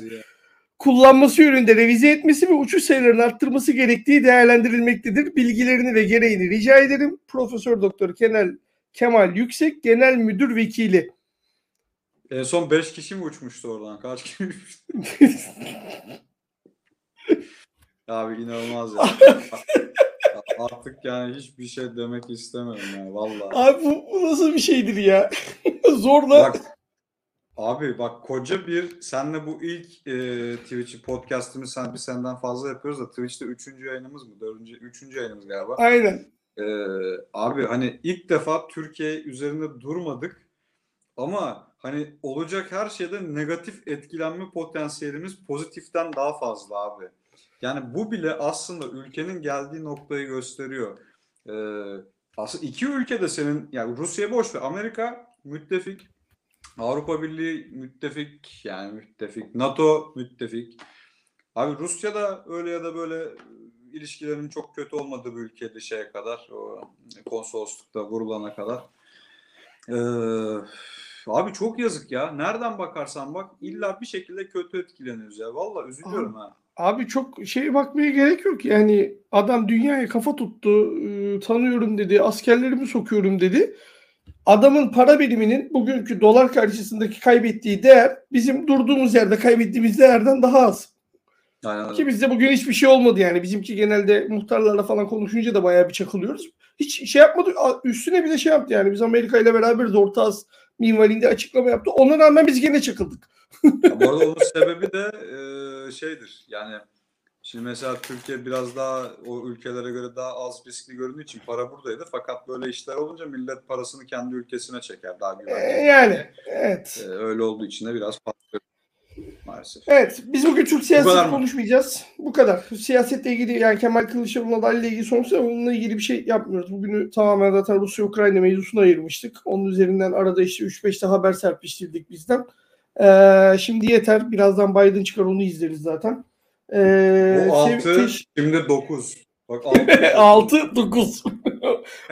S1: kullanması yönünde revize etmesi ve uçuş sayılarını arttırması gerektiği değerlendirilmektedir. Bilgilerini ve gereğini rica ederim. Profesör Doktor Kemal, Kemal Yüksek Genel Müdür Vekili.
S2: En son 5 kişi mi uçmuştu oradan? Kaç kişi uçmuştu? Abi inanılmaz ya. Artık yani hiçbir şey demek istemiyorum ya vallahi.
S1: Abi bu, bu nasıl bir şeydir ya? Zorla.
S2: Bak abi bak koca bir senle bu ilk e, Twitch podcast'ımız sen bir senden fazla yapıyoruz da Twitch'te üçüncü yayınımız mı? Dördüncü, üçüncü yayınımız galiba.
S1: Aynen.
S2: E, abi hani ilk defa Türkiye üzerinde durmadık ama hani olacak her şeyde negatif etkilenme potansiyelimiz pozitiften daha fazla abi. Yani bu bile aslında ülkenin geldiği noktayı gösteriyor. Ee, aslında iki ülke de senin yani Rusya boş ve Amerika müttefik, Avrupa Birliği müttefik yani müttefik, NATO müttefik. Abi Rusya da öyle ya da böyle ilişkilerin çok kötü olmadığı bir ülkeydi şeye kadar o konsoloslukta vurulana kadar. Ee, abi çok yazık ya. Nereden bakarsan bak illa bir şekilde kötü etkileniyoruz ya. Vallahi üzülüyorum ha.
S1: Abi çok şey bakmaya gerek yok. Yani adam dünyaya kafa tuttu. e, tanıyorum dedi. Askerlerimi sokuyorum dedi. Adamın para biriminin bugünkü dolar karşısındaki kaybettiği değer bizim durduğumuz yerde kaybettiğimiz değerden daha az.
S2: Aynen.
S1: Ki bizde bugün hiçbir şey olmadı yani. Bizimki genelde muhtarlarla falan konuşunca da bayağı bir çakılıyoruz. Hiç şey yapmadı. Üstüne bir de şey yaptı yani. Biz Amerika ile beraberiz. Orta Az minvalinde açıklama yaptı. Ona rağmen biz gene çakıldık.
S2: Ya bu arada onun sebebi de e, şeydir. Yani şimdi mesela Türkiye biraz daha o ülkelere göre daha az riskli göründüğü için para buradaydı. Fakat böyle işler olunca millet parasını kendi ülkesine çeker daha güvenli.
S1: yani evet.
S2: E, öyle olduğu için de biraz patlıyor maalesef.
S1: Evet, biz bugün siyaseti
S2: mı?
S1: konuşmayacağız. Bu kadar. Siyasetle ilgili yani Kemal Kılıçdaroğlu'nun adayla ilgili sonuçta onunla ilgili bir şey yapmıyoruz. Bugünü tamamen zaten Rusya-Ukrayna mevzusuna ayırmıştık. Onun üzerinden arada işte 3-5 de haber serpiştirdik bizden. Ee, şimdi yeter. Birazdan Biden çıkar onu izleriz zaten. Ee,
S2: Bu
S1: sev-
S2: 6
S1: teş-
S2: şimdi 9. Bak 6.
S1: 6 9.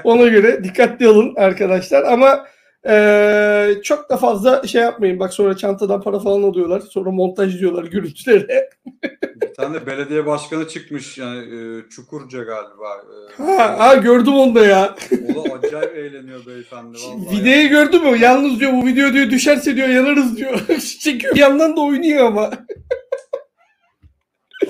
S1: Ona göre dikkatli olun arkadaşlar ama eee, çok da fazla şey yapmayın. Bak sonra çantadan para falan alıyorlar. Sonra montaj diyorlar görüntülere.
S2: Bir tane belediye başkanı çıkmış yani e, Çukurca galiba. E,
S1: Ha, ha gördüm onu da ya.
S2: O da acayip eğleniyor beyefendi vallahi.
S1: Videoyu gördün mü? Yalnız diyor bu video diyor düşerse diyor yanarız diyor. Çekiyor. Bir yandan da oynuyor ama.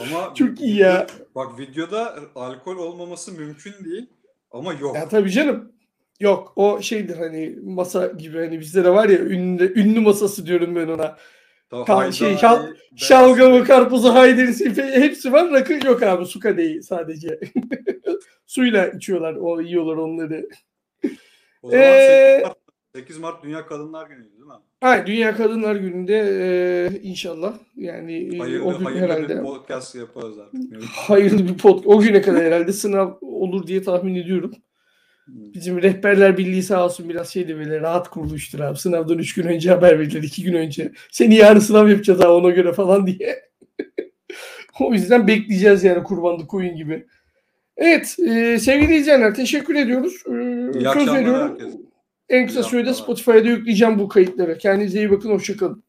S2: Ama
S1: Çok iyi ya.
S2: Bak videoda alkol olmaması mümkün değil ama yok.
S1: Ya tabii canım. Yok o şeydir hani masa gibi hani bizde de var ya ünlü, ünlü masası diyorum ben ona.
S2: Hayda,
S1: şey, şal- Şalgamı, karpuzu, hayderisi fe- hepsi var. Rakı yok abi. Su kadehi sadece. Suyla içiyorlar. O yiyorlar onları.
S2: O zaman
S1: Ee,
S2: 8 Mart, 8 Mart Dünya Kadınlar Günü'ydü değil mi?
S1: Hayır, Dünya Kadınlar Günü'nde e, inşallah yani e,
S2: Hayırlı,
S1: o gün
S2: hayırlı
S1: herhalde
S2: bir podcast yaparız artık.
S1: hayırlı bir pod o güne kadar herhalde sınav olur diye tahmin ediyorum. Bizim rehberler birliği sağ olsun biraz şeydi böyle rahat kuruluştur abi. Sınavdan 3 gün önce haber verirler 2 gün önce. Seni yarın sınav yapacağız ha ona göre falan diye. o yüzden bekleyeceğiz yani kurbanlık koyun gibi. Evet e, sevgili izleyenler teşekkür ediyoruz. E, söz veriyorum.
S2: herkese.
S1: En kısa sürede. Spotify'da yükleyeceğim bu kayıtları. Kendinize iyi bakın. Hoşçakalın.